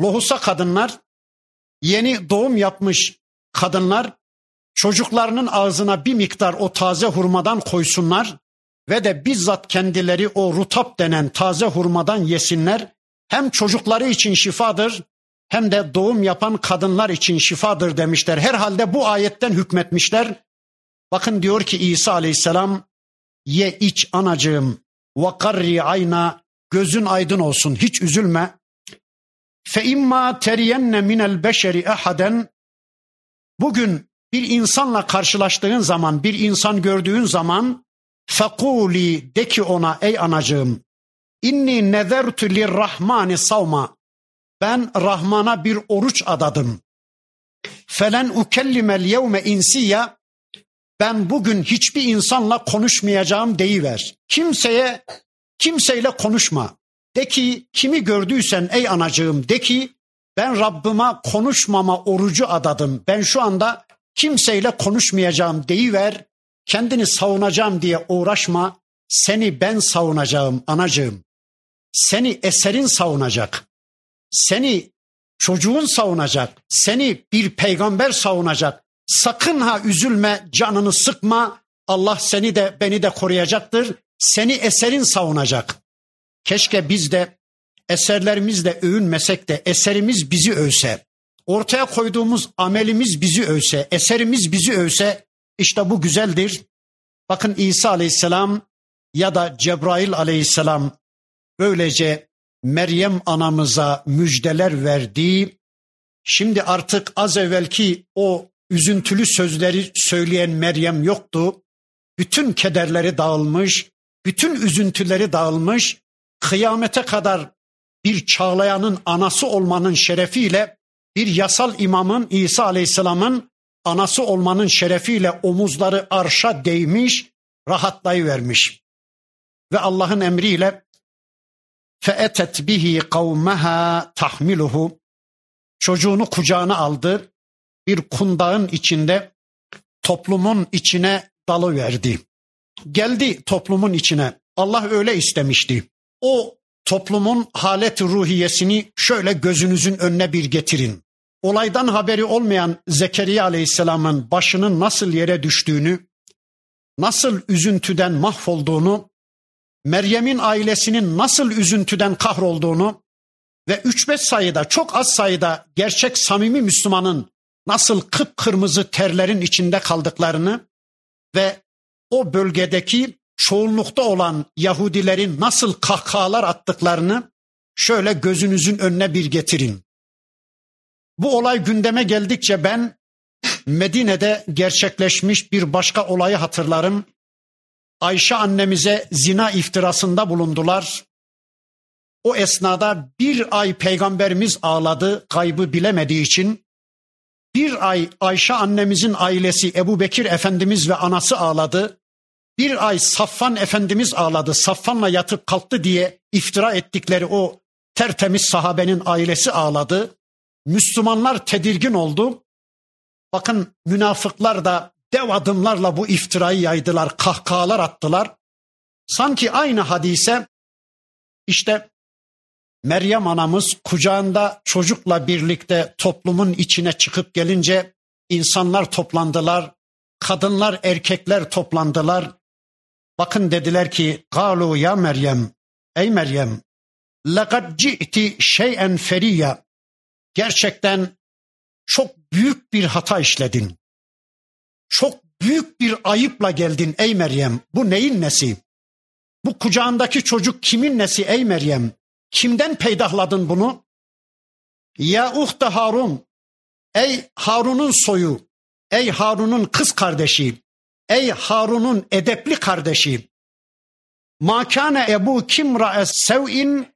Speaker 1: lohusa kadınlar, yeni doğum yapmış kadınlar çocuklarının ağzına bir miktar o taze hurmadan koysunlar ve de bizzat kendileri o rutap denen taze hurmadan yesinler. Hem çocukları için şifadır hem de doğum yapan kadınlar için şifadır demişler. Herhalde bu ayetten hükmetmişler. Bakın diyor ki İsa aleyhisselam ye iç anacığım ve karri ayna gözün aydın olsun hiç üzülme. Fe imma teriyenne minel beşeri ahaden bugün bir insanla karşılaştığın zaman, bir insan gördüğün zaman Fekuli de ki ona ey anacığım inni nezertu lirrahmani savma ben Rahman'a bir oruç adadım. Felen ukellimel yevme insiya ben bugün hiçbir insanla konuşmayacağım deyiver. Kimseye kimseyle konuşma. De ki kimi gördüysen ey anacığım de ki ben Rabbime konuşmama orucu adadım. Ben şu anda kimseyle konuşmayacağım deyiver. Kendini savunacağım diye uğraşma. Seni ben savunacağım anacığım. Seni eserin savunacak. Seni çocuğun savunacak. Seni bir peygamber savunacak. Sakın ha üzülme, canını sıkma. Allah seni de beni de koruyacaktır. Seni eserin savunacak. Keşke biz de eserlerimizle övünmesek de eserimiz bizi övse. Ortaya koyduğumuz amelimiz bizi övse, eserimiz bizi övse işte bu güzeldir. Bakın İsa aleyhisselam ya da Cebrail aleyhisselam böylece Meryem anamıza müjdeler verdi. Şimdi artık az evvelki o üzüntülü sözleri söyleyen Meryem yoktu. Bütün kederleri dağılmış, bütün üzüntüleri dağılmış. Kıyamete kadar bir çağlayanın anası olmanın şerefiyle bir yasal imamın İsa Aleyhisselam'ın anası olmanın şerefiyle omuzları arşa değmiş, rahatlayıvermiş. Ve Allah'ın emriyle feetet bihi kavmeha tahmiluhu çocuğunu kucağına aldı. Bir kundağın içinde toplumun içine dalı verdi. Geldi toplumun içine. Allah öyle istemişti. O toplumun halet ruhiyesini şöyle gözünüzün önüne bir getirin. Olaydan haberi olmayan Zekeriya Aleyhisselam'ın başının nasıl yere düştüğünü, nasıl üzüntüden mahvolduğunu, Meryem'in ailesinin nasıl üzüntüden kahrolduğunu ve 3-5 sayıda çok az sayıda gerçek samimi Müslümanın nasıl kıpkırmızı terlerin içinde kaldıklarını ve o bölgedeki çoğunlukta olan Yahudilerin nasıl kahkahalar attıklarını şöyle gözünüzün önüne bir getirin. Bu olay gündeme geldikçe ben Medine'de gerçekleşmiş bir başka olayı hatırlarım. Ayşe annemize zina iftirasında bulundular. O esnada bir ay peygamberimiz ağladı kaybı bilemediği için. Bir ay Ayşe annemizin ailesi Ebu Bekir Efendimiz ve anası ağladı. Bir ay Saffan Efendimiz ağladı. Saffan'la yatıp kalktı diye iftira ettikleri o tertemiz sahabenin ailesi ağladı. Müslümanlar tedirgin oldu. Bakın münafıklar da dev adımlarla bu iftirayı yaydılar, kahkahalar attılar. Sanki aynı hadise işte Meryem anamız kucağında çocukla birlikte toplumun içine çıkıp gelince insanlar toplandılar, kadınlar, erkekler toplandılar. Bakın dediler ki: "Galu ya Meryem, ey Meryem, laqad ci'ti şey'en feriya." Gerçekten çok büyük bir hata işledin. Çok büyük bir ayıpla geldin ey Meryem. Bu neyin nesi? Bu kucağındaki çocuk kimin nesi ey Meryem? Kimden peydahladın bunu? Ya uhta Harun, ey Harun'un soyu, ey Harun'un kız kardeşi, ey Harun'un edepli kardeşi. Ma kana ebu kimra sev'in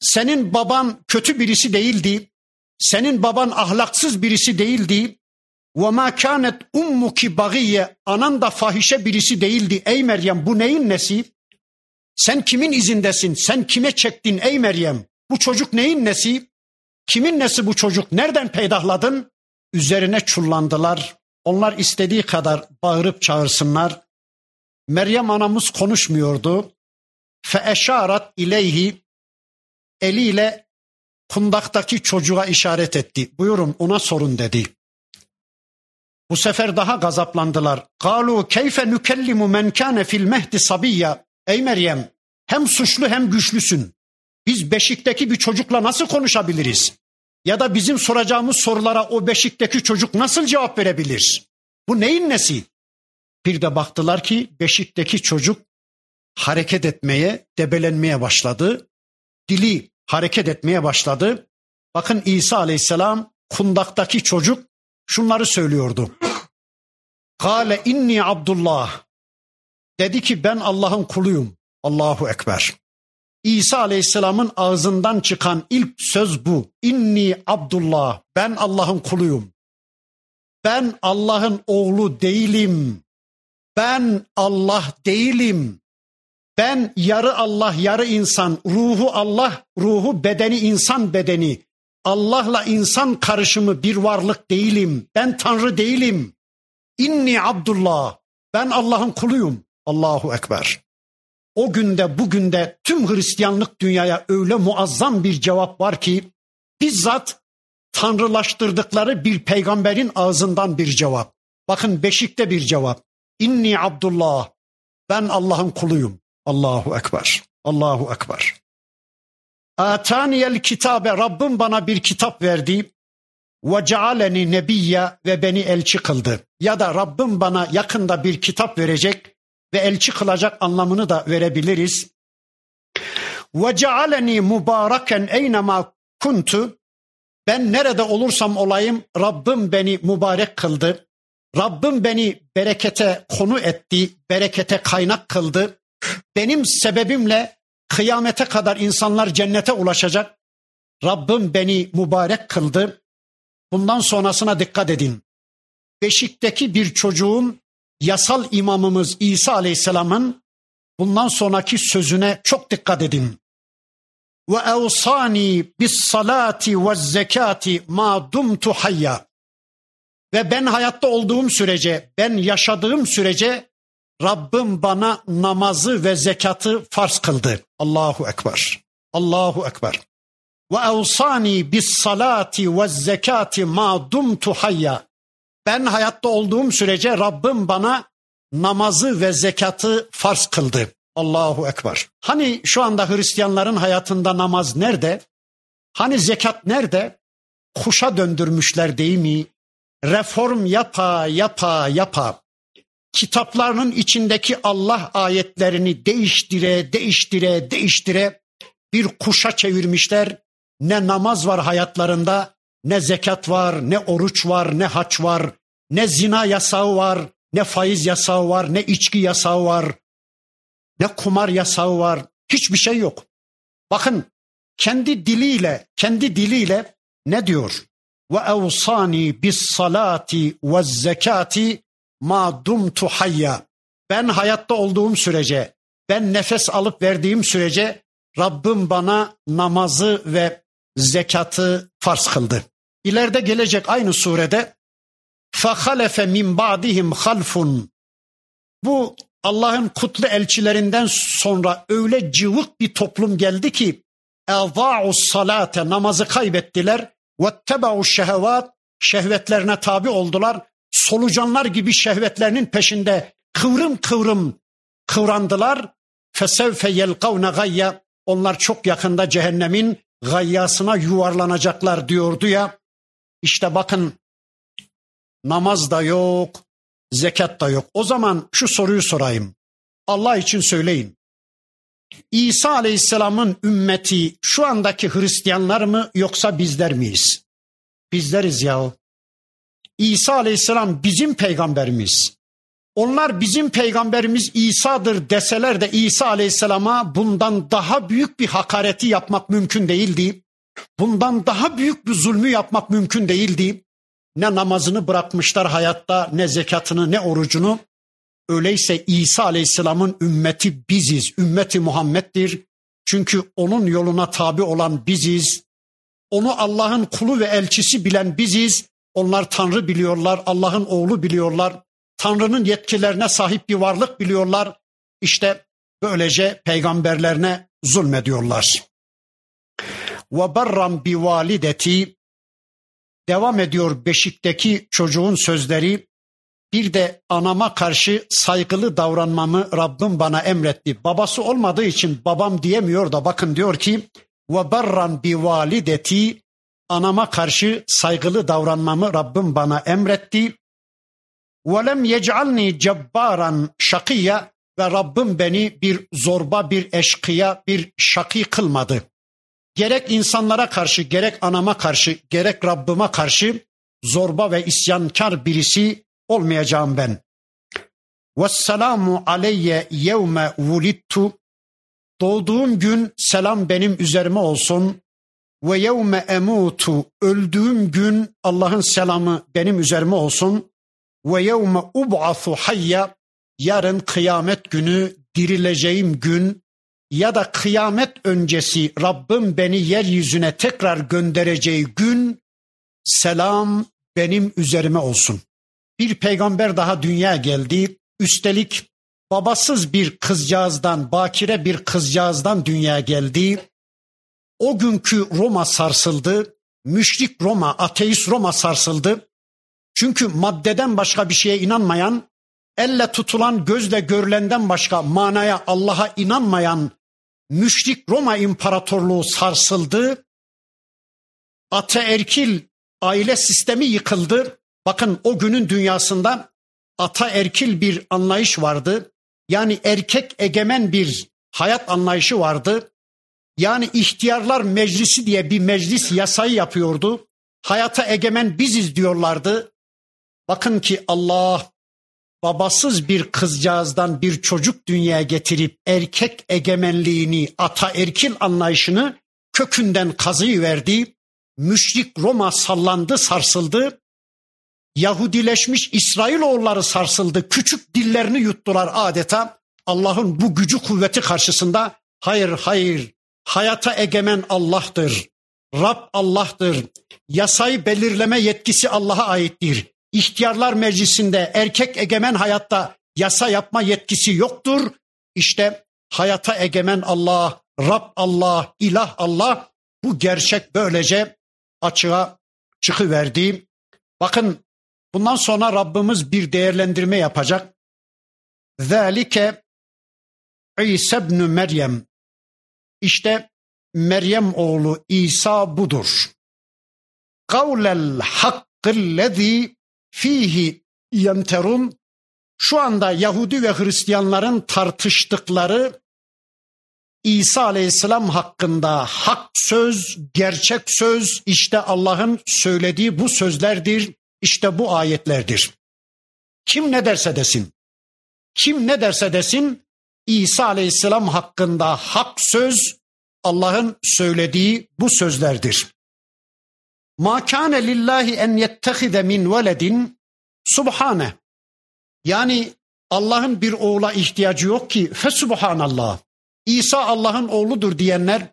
Speaker 1: senin baban kötü birisi değildi. Senin baban ahlaksız birisi değildi. Ve ma kanet ummuki bagiye anan da fahişe birisi değildi. Ey Meryem bu neyin nesi? Sen kimin izindesin? Sen kime çektin ey Meryem? Bu çocuk neyin nesi? Kimin nesi bu çocuk? Nereden peydahladın? Üzerine çullandılar. Onlar istediği kadar bağırıp çağırsınlar. Meryem anamız konuşmuyordu. Fe eşarat ileyhi eliyle kundaktaki çocuğa işaret etti. Buyurun ona sorun dedi. Bu sefer daha gazaplandılar. Galu keyfe nükellimu men kâne fil mehdi sabiyya. Ey Meryem hem suçlu hem güçlüsün. Biz beşikteki bir çocukla nasıl konuşabiliriz? Ya da bizim soracağımız sorulara o beşikteki çocuk nasıl cevap verebilir? Bu neyin nesi? Bir de baktılar ki beşikteki çocuk hareket etmeye, debelenmeye başladı. Dili hareket etmeye başladı. Bakın İsa aleyhisselam kundaktaki çocuk şunları söylüyordu. Kale inni Abdullah. Dedi ki ben Allah'ın kuluyum. Allahu Ekber. İsa Aleyhisselam'ın ağzından çıkan ilk söz bu. İnni Abdullah. Ben Allah'ın kuluyum. Ben Allah'ın oğlu değilim. Ben Allah değilim. Ben yarı Allah, yarı insan, ruhu Allah, ruhu bedeni insan bedeni. Allah'la insan karışımı bir varlık değilim. Ben Tanrı değilim. İnni Abdullah. Ben Allah'ın kuluyum. Allahu Ekber. O günde bugün de tüm Hristiyanlık dünyaya öyle muazzam bir cevap var ki bizzat tanrılaştırdıkları bir peygamberin ağzından bir cevap. Bakın beşikte bir cevap. İnni Abdullah. Ben Allah'ın kuluyum. Allahu Ekber. Allahu Ekber. Ataniyel kitabe Rabbim bana bir kitap verdi. Ve cealeni nebiyya ve beni elçi kıldı. Ya da Rabbim bana yakında bir kitap verecek ve elçi kılacak anlamını da verebiliriz. Ve cealeni mübareken eynema kuntu. Ben nerede olursam olayım Rabbim beni mübarek kıldı. Rabbim beni berekete konu etti, berekete kaynak kıldı. Benim sebebimle kıyamete kadar insanlar cennete ulaşacak. Rabbim beni mübarek kıldı. Bundan sonrasına dikkat edin. Beşikteki bir çocuğun yasal imamımız İsa Aleyhisselam'ın bundan sonraki sözüne çok dikkat edin. Ve evsani bis salati ve zekati ma dumtu hayya. Ve ben hayatta olduğum sürece, ben yaşadığım sürece Rabbim bana namazı ve zekatı farz kıldı. Allahu Ekber. Allahu Ekber. Ve evsani bis salati ve zekati ma dumtu hayya. Ben hayatta olduğum sürece Rabbim bana namazı ve zekatı farz kıldı. Allahu Ekber. Hani şu anda Hristiyanların hayatında namaz nerede? Hani zekat nerede? Kuşa döndürmüşler değil mi? Reform yapa yapa yapa kitaplarının içindeki Allah ayetlerini değiştire değiştire değiştire bir kuşa çevirmişler. Ne namaz var hayatlarında, ne zekat var, ne oruç var, ne haç var, ne zina yasağı var, ne faiz yasağı var, ne içki yasağı var, ne kumar yasağı var. Hiçbir şey yok. Bakın kendi diliyle, kendi diliyle ne diyor? Ve evsani bis salati ve zekati ma dumtu hayya. Ben hayatta olduğum sürece, ben nefes alıp verdiğim sürece Rabbim bana namazı ve zekatı farz kıldı. İleride gelecek aynı surede فَخَلَفَ مِنْ بَعْدِهِمْ خَلْفٌ Bu Allah'ın kutlu elçilerinden sonra öyle cıvık bir toplum geldi ki اَضَاعُ salate namazı kaybettiler وَاتَّبَعُ şehvat şehvetlerine tabi oldular. solucanlar gibi şehvetlerinin peşinde kıvrım kıvrım kıvrandılar. Fesevfe yelkavne gayya onlar çok yakında cehennemin gayyasına yuvarlanacaklar diyordu ya. İşte bakın namaz da yok, zekat da yok. O zaman şu soruyu sorayım. Allah için söyleyin. İsa Aleyhisselam'ın ümmeti şu andaki Hristiyanlar mı yoksa bizler miyiz? Bizleriz yahu. İsa Aleyhisselam bizim peygamberimiz. Onlar bizim peygamberimiz İsa'dır deseler de İsa Aleyhisselam'a bundan daha büyük bir hakareti yapmak mümkün değildi. Bundan daha büyük bir zulmü yapmak mümkün değildi. Ne namazını bırakmışlar hayatta, ne zekatını, ne orucunu. Öyleyse İsa Aleyhisselam'ın ümmeti biziz, ümmeti Muhammed'dir. Çünkü onun yoluna tabi olan biziz. Onu Allah'ın kulu ve elçisi bilen biziz. Onlar Tanrı biliyorlar, Allah'ın oğlu biliyorlar. Tanrı'nın yetkilerine sahip bir varlık biliyorlar. İşte böylece peygamberlerine zulmediyorlar. Ve barram bi valideti devam ediyor beşikteki çocuğun sözleri. Bir de anama karşı saygılı davranmamı Rabbim bana emretti. Babası olmadığı için babam diyemiyor da bakın diyor ki ve barran bi valideti anama karşı saygılı davranmamı Rabbim bana emretti. Lem yec'alni cebbaran şakiya ve Rabbim beni bir zorba, bir eşkıya, bir şaki kılmadı. Gerek insanlara karşı, gerek anama karşı, gerek Rabbime karşı zorba ve isyankar birisi olmayacağım ben. Vesselamu aleyye yevme vulittu. Doğduğum gün selam benim üzerime olsun. Ve yevme emutu. Öldüğüm gün Allah'ın selamı benim üzerime olsun ve yevme ub'asu hayya yarın kıyamet günü dirileceğim gün ya da kıyamet öncesi Rabbim beni yeryüzüne tekrar göndereceği gün selam benim üzerime olsun. Bir peygamber daha dünya geldi. Üstelik babasız bir kızcağızdan, bakire bir kızcağızdan dünya geldi. O günkü Roma sarsıldı. Müşrik Roma, ateist Roma sarsıldı. Çünkü maddeden başka bir şeye inanmayan, elle tutulan gözle görülenden başka manaya Allah'a inanmayan müşrik Roma İmparatorluğu sarsıldı. Ataerkil aile sistemi yıkıldı. Bakın o günün dünyasında ataerkil bir anlayış vardı. Yani erkek egemen bir hayat anlayışı vardı. Yani ihtiyarlar meclisi diye bir meclis yasayı yapıyordu. Hayata egemen biziz diyorlardı. Bakın ki Allah babasız bir kızcağızdan bir çocuk dünyaya getirip erkek egemenliğini, ataerkil anlayışını kökünden kazıyı verdi. Müşrik Roma sallandı, sarsıldı. Yahudileşmiş İsrailoğulları sarsıldı. Küçük dillerini yuttular adeta. Allah'ın bu gücü kuvveti karşısında hayır hayır hayata egemen Allah'tır. Rab Allah'tır. Yasayı belirleme yetkisi Allah'a aittir. İhtiyarlar Meclisi'nde erkek egemen hayatta yasa yapma yetkisi yoktur. İşte hayata egemen Allah, Rab Allah, ilah Allah bu gerçek böylece açığa çıkıverdi. Bakın bundan sonra Rabbimiz bir değerlendirme yapacak. Zalike İsa ibn Meryem. İşte Meryem oğlu İsa budur. Kavlel hakkillezî fihi yemterun. Şu anda Yahudi ve Hristiyanların tartıştıkları İsa Aleyhisselam hakkında hak söz, gerçek söz işte Allah'ın söylediği bu sözlerdir. İşte bu ayetlerdir. Kim ne derse desin. Kim ne derse desin İsa Aleyhisselam hakkında hak söz Allah'ın söylediği bu sözlerdir. Ma kâne lillahi en yettehide min veledin subhane. Yani Allah'ın bir oğula ihtiyacı yok ki fe subhanallah. İsa Allah'ın oğludur diyenler,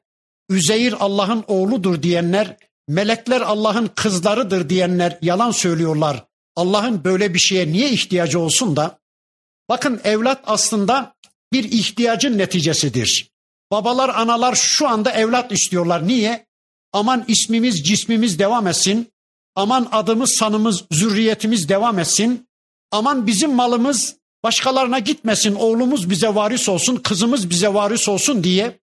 Speaker 1: Üzeyir Allah'ın oğludur diyenler, melekler Allah'ın kızlarıdır diyenler yalan söylüyorlar. Allah'ın böyle bir şeye niye ihtiyacı olsun da? Bakın evlat aslında bir ihtiyacın neticesidir. Babalar, analar şu anda evlat istiyorlar. Niye? Aman ismimiz, cismimiz devam etsin. Aman adımız, sanımız, zürriyetimiz devam etsin. Aman bizim malımız başkalarına gitmesin. Oğlumuz bize varis olsun, kızımız bize varis olsun diye.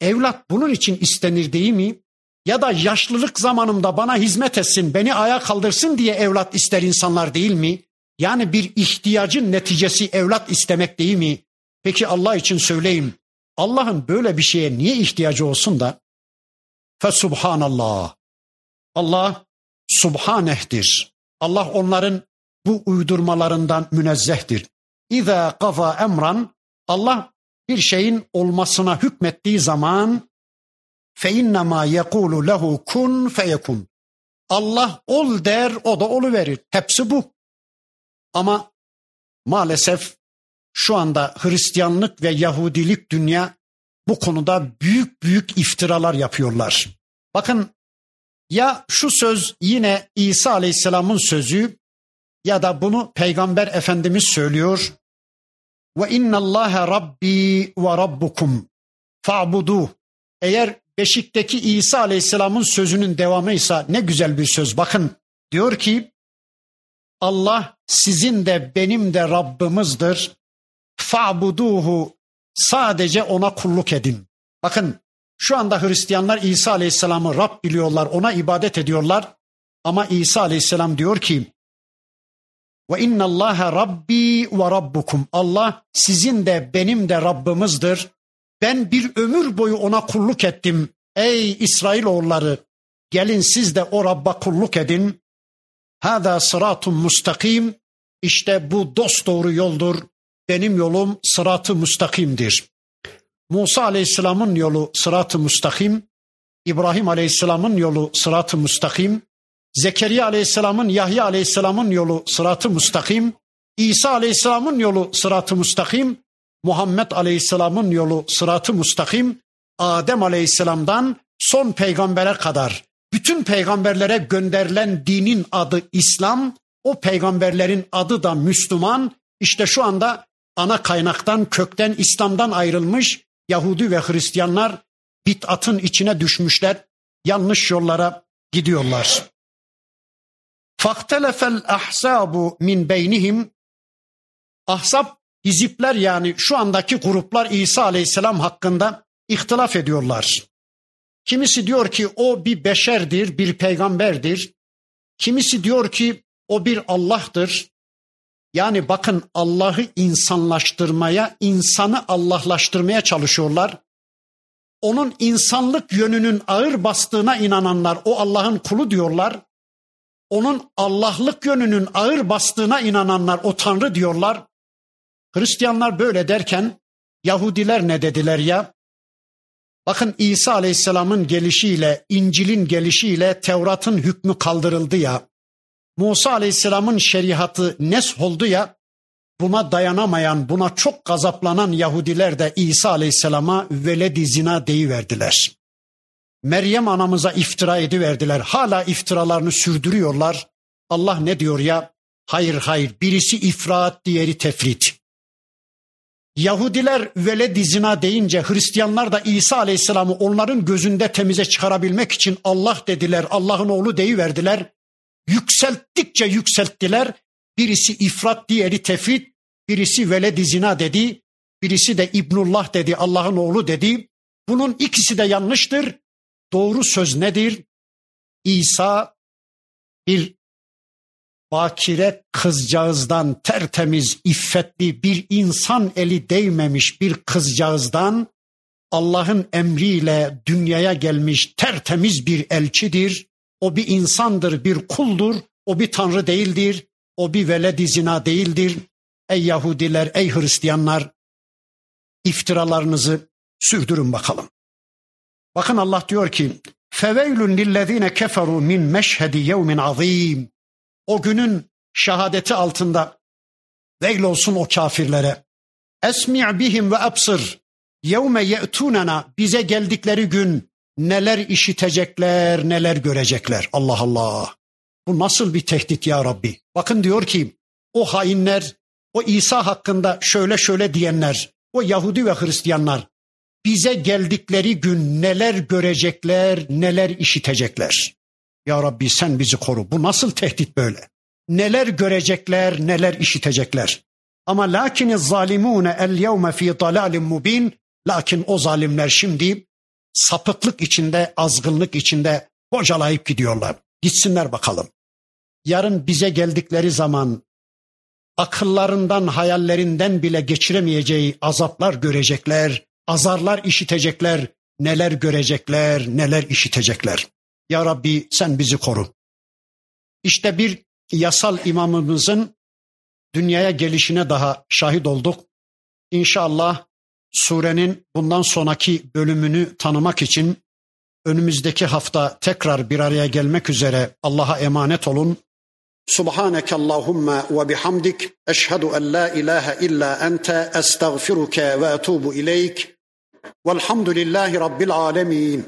Speaker 1: Evlat bunun için istenir değil mi? Ya da yaşlılık zamanımda bana hizmet etsin, beni ayağa kaldırsın diye evlat ister insanlar değil mi? Yani bir ihtiyacın neticesi evlat istemek değil mi? Peki Allah için söyleyeyim. Allah'ın böyle bir şeye niye ihtiyacı olsun da? Fesubhanallah. Allah subhanehtir. Allah onların bu uydurmalarından münezzehtir. İza kaza emran Allah bir şeyin olmasına hükmettiği zaman fe innema yekulu lehu kun feyekun. Allah ol der, o da olu verir. Hepsi bu. Ama maalesef şu anda Hristiyanlık ve Yahudilik dünya bu konuda büyük büyük iftiralar yapıyorlar. Bakın ya şu söz yine İsa Aleyhisselam'ın sözü ya da bunu Peygamber Efendimiz söylüyor. Ve inna Allahe Rabbi ve Rabbukum fa'budu. Eğer Beşik'teki İsa Aleyhisselam'ın sözünün devamıysa ne güzel bir söz. Bakın diyor ki Allah sizin de benim de Rabbimizdir. Fa'buduhu sadece ona kulluk edin. Bakın şu anda Hristiyanlar İsa Aleyhisselam'ı Rab biliyorlar, ona ibadet ediyorlar. Ama İsa Aleyhisselam diyor ki ve inna Allah Rabbi ve Rabbukum. Allah sizin de benim de Rabbimizdir. Ben bir ömür boyu ona kulluk ettim. Ey İsrailoğulları gelin siz de o Rabb'a kulluk edin. Hada sıratun mustakim. İşte bu dost doğru yoldur. Benim yolum sıratı mustakimdir. Musa Aleyhisselam'ın yolu sıratı mustakim. İbrahim Aleyhisselam'ın yolu sıratı mustakim. Zekeriya Aleyhisselam'ın, Yahya Aleyhisselam'ın yolu sıratı mustakim. İsa Aleyhisselam'ın yolu sıratı mustakim. Muhammed Aleyhisselam'ın yolu sıratı mustakim. Adem Aleyhisselam'dan son peygambere kadar bütün peygamberlere gönderilen dinin adı İslam, o peygamberlerin adı da Müslüman. İşte şu anda ana kaynaktan, kökten İslam'dan ayrılmış Yahudi ve Hristiyanlar bit'atın içine düşmüşler. Yanlış yollara gidiyorlar. Faktelefel ahsabu min beynihim Ahsap hizipler yani şu andaki gruplar İsa Aleyhisselam hakkında ihtilaf ediyorlar. Kimisi diyor ki o bir beşerdir, bir peygamberdir. Kimisi diyor ki o bir Allah'tır. Yani bakın Allah'ı insanlaştırmaya, insanı Allahlaştırmaya çalışıyorlar. Onun insanlık yönünün ağır bastığına inananlar o Allah'ın kulu diyorlar. Onun Allah'lık yönünün ağır bastığına inananlar o Tanrı diyorlar. Hristiyanlar böyle derken Yahudiler ne dediler ya? Bakın İsa Aleyhisselam'ın gelişiyle, İncil'in gelişiyle Tevrat'ın hükmü kaldırıldı ya. Musa Aleyhisselam'ın şeriatı nes oldu ya. Buna dayanamayan, buna çok gazaplanan Yahudiler de İsa Aleyhisselam'a veledi zina deyiverdiler. Meryem anamıza iftira ediverdiler. Hala iftiralarını sürdürüyorlar. Allah ne diyor ya? Hayır hayır birisi ifrat diğeri tefrit. Yahudiler veled zina deyince Hristiyanlar da İsa Aleyhisselam'ı onların gözünde temize çıkarabilmek için Allah dediler, Allah'ın oğlu deyiverdiler. Yükselttikçe yükselttiler. Birisi ifrat, diğeri tefrit, birisi veled zina dedi, birisi de İbnullah dedi, Allah'ın oğlu dedi. Bunun ikisi de yanlıştır. Doğru söz nedir? İsa bir bakire kızcağızdan tertemiz, iffetli bir insan eli değmemiş bir kızcağızdan Allah'ın emriyle dünyaya gelmiş tertemiz bir elçidir. O bir insandır, bir kuldur. O bir tanrı değildir. O bir veledi zina değildir. Ey Yahudiler, ey Hristiyanlar iftiralarınızı sürdürün bakalım. Bakın Allah diyor ki Feveylün lillezine keferu min meşhedi yevmin azim. O günün şehadeti altında veil olsun o kafirlere. Esmi' bihim ve absır. Yevme ye'tunena bize geldikleri gün neler işitecekler, neler görecekler. Allah Allah. Bu nasıl bir tehdit ya Rabbi? Bakın diyor ki o hainler, o İsa hakkında şöyle şöyle diyenler, o Yahudi ve Hristiyanlar bize geldikleri gün neler görecekler, neler işitecekler. Ya Rabbi sen bizi koru. Bu nasıl tehdit böyle? Neler görecekler, neler işitecekler. Ama lakini zalimune el yevme fi dalalim mubin. Lakin o zalimler şimdi sapıklık içinde, azgınlık içinde bocalayıp gidiyorlar. Gitsinler bakalım. Yarın bize geldikleri zaman akıllarından, hayallerinden bile geçiremeyeceği azaplar görecekler, azarlar işitecekler, neler görecekler, neler işitecekler. Ya Rabbi sen bizi koru. İşte bir yasal imamımızın dünyaya gelişine daha şahit olduk. İnşallah surenin bundan sonraki bölümünü tanımak için önümüzdeki hafta tekrar bir araya gelmek üzere Allah'a emanet olun.
Speaker 2: Subhaneke Allahumma ve bihamdik eşhedü en la ilahe illa ente estağfiruke ve etubu ileyk. Velhamdülillahi Rabbil.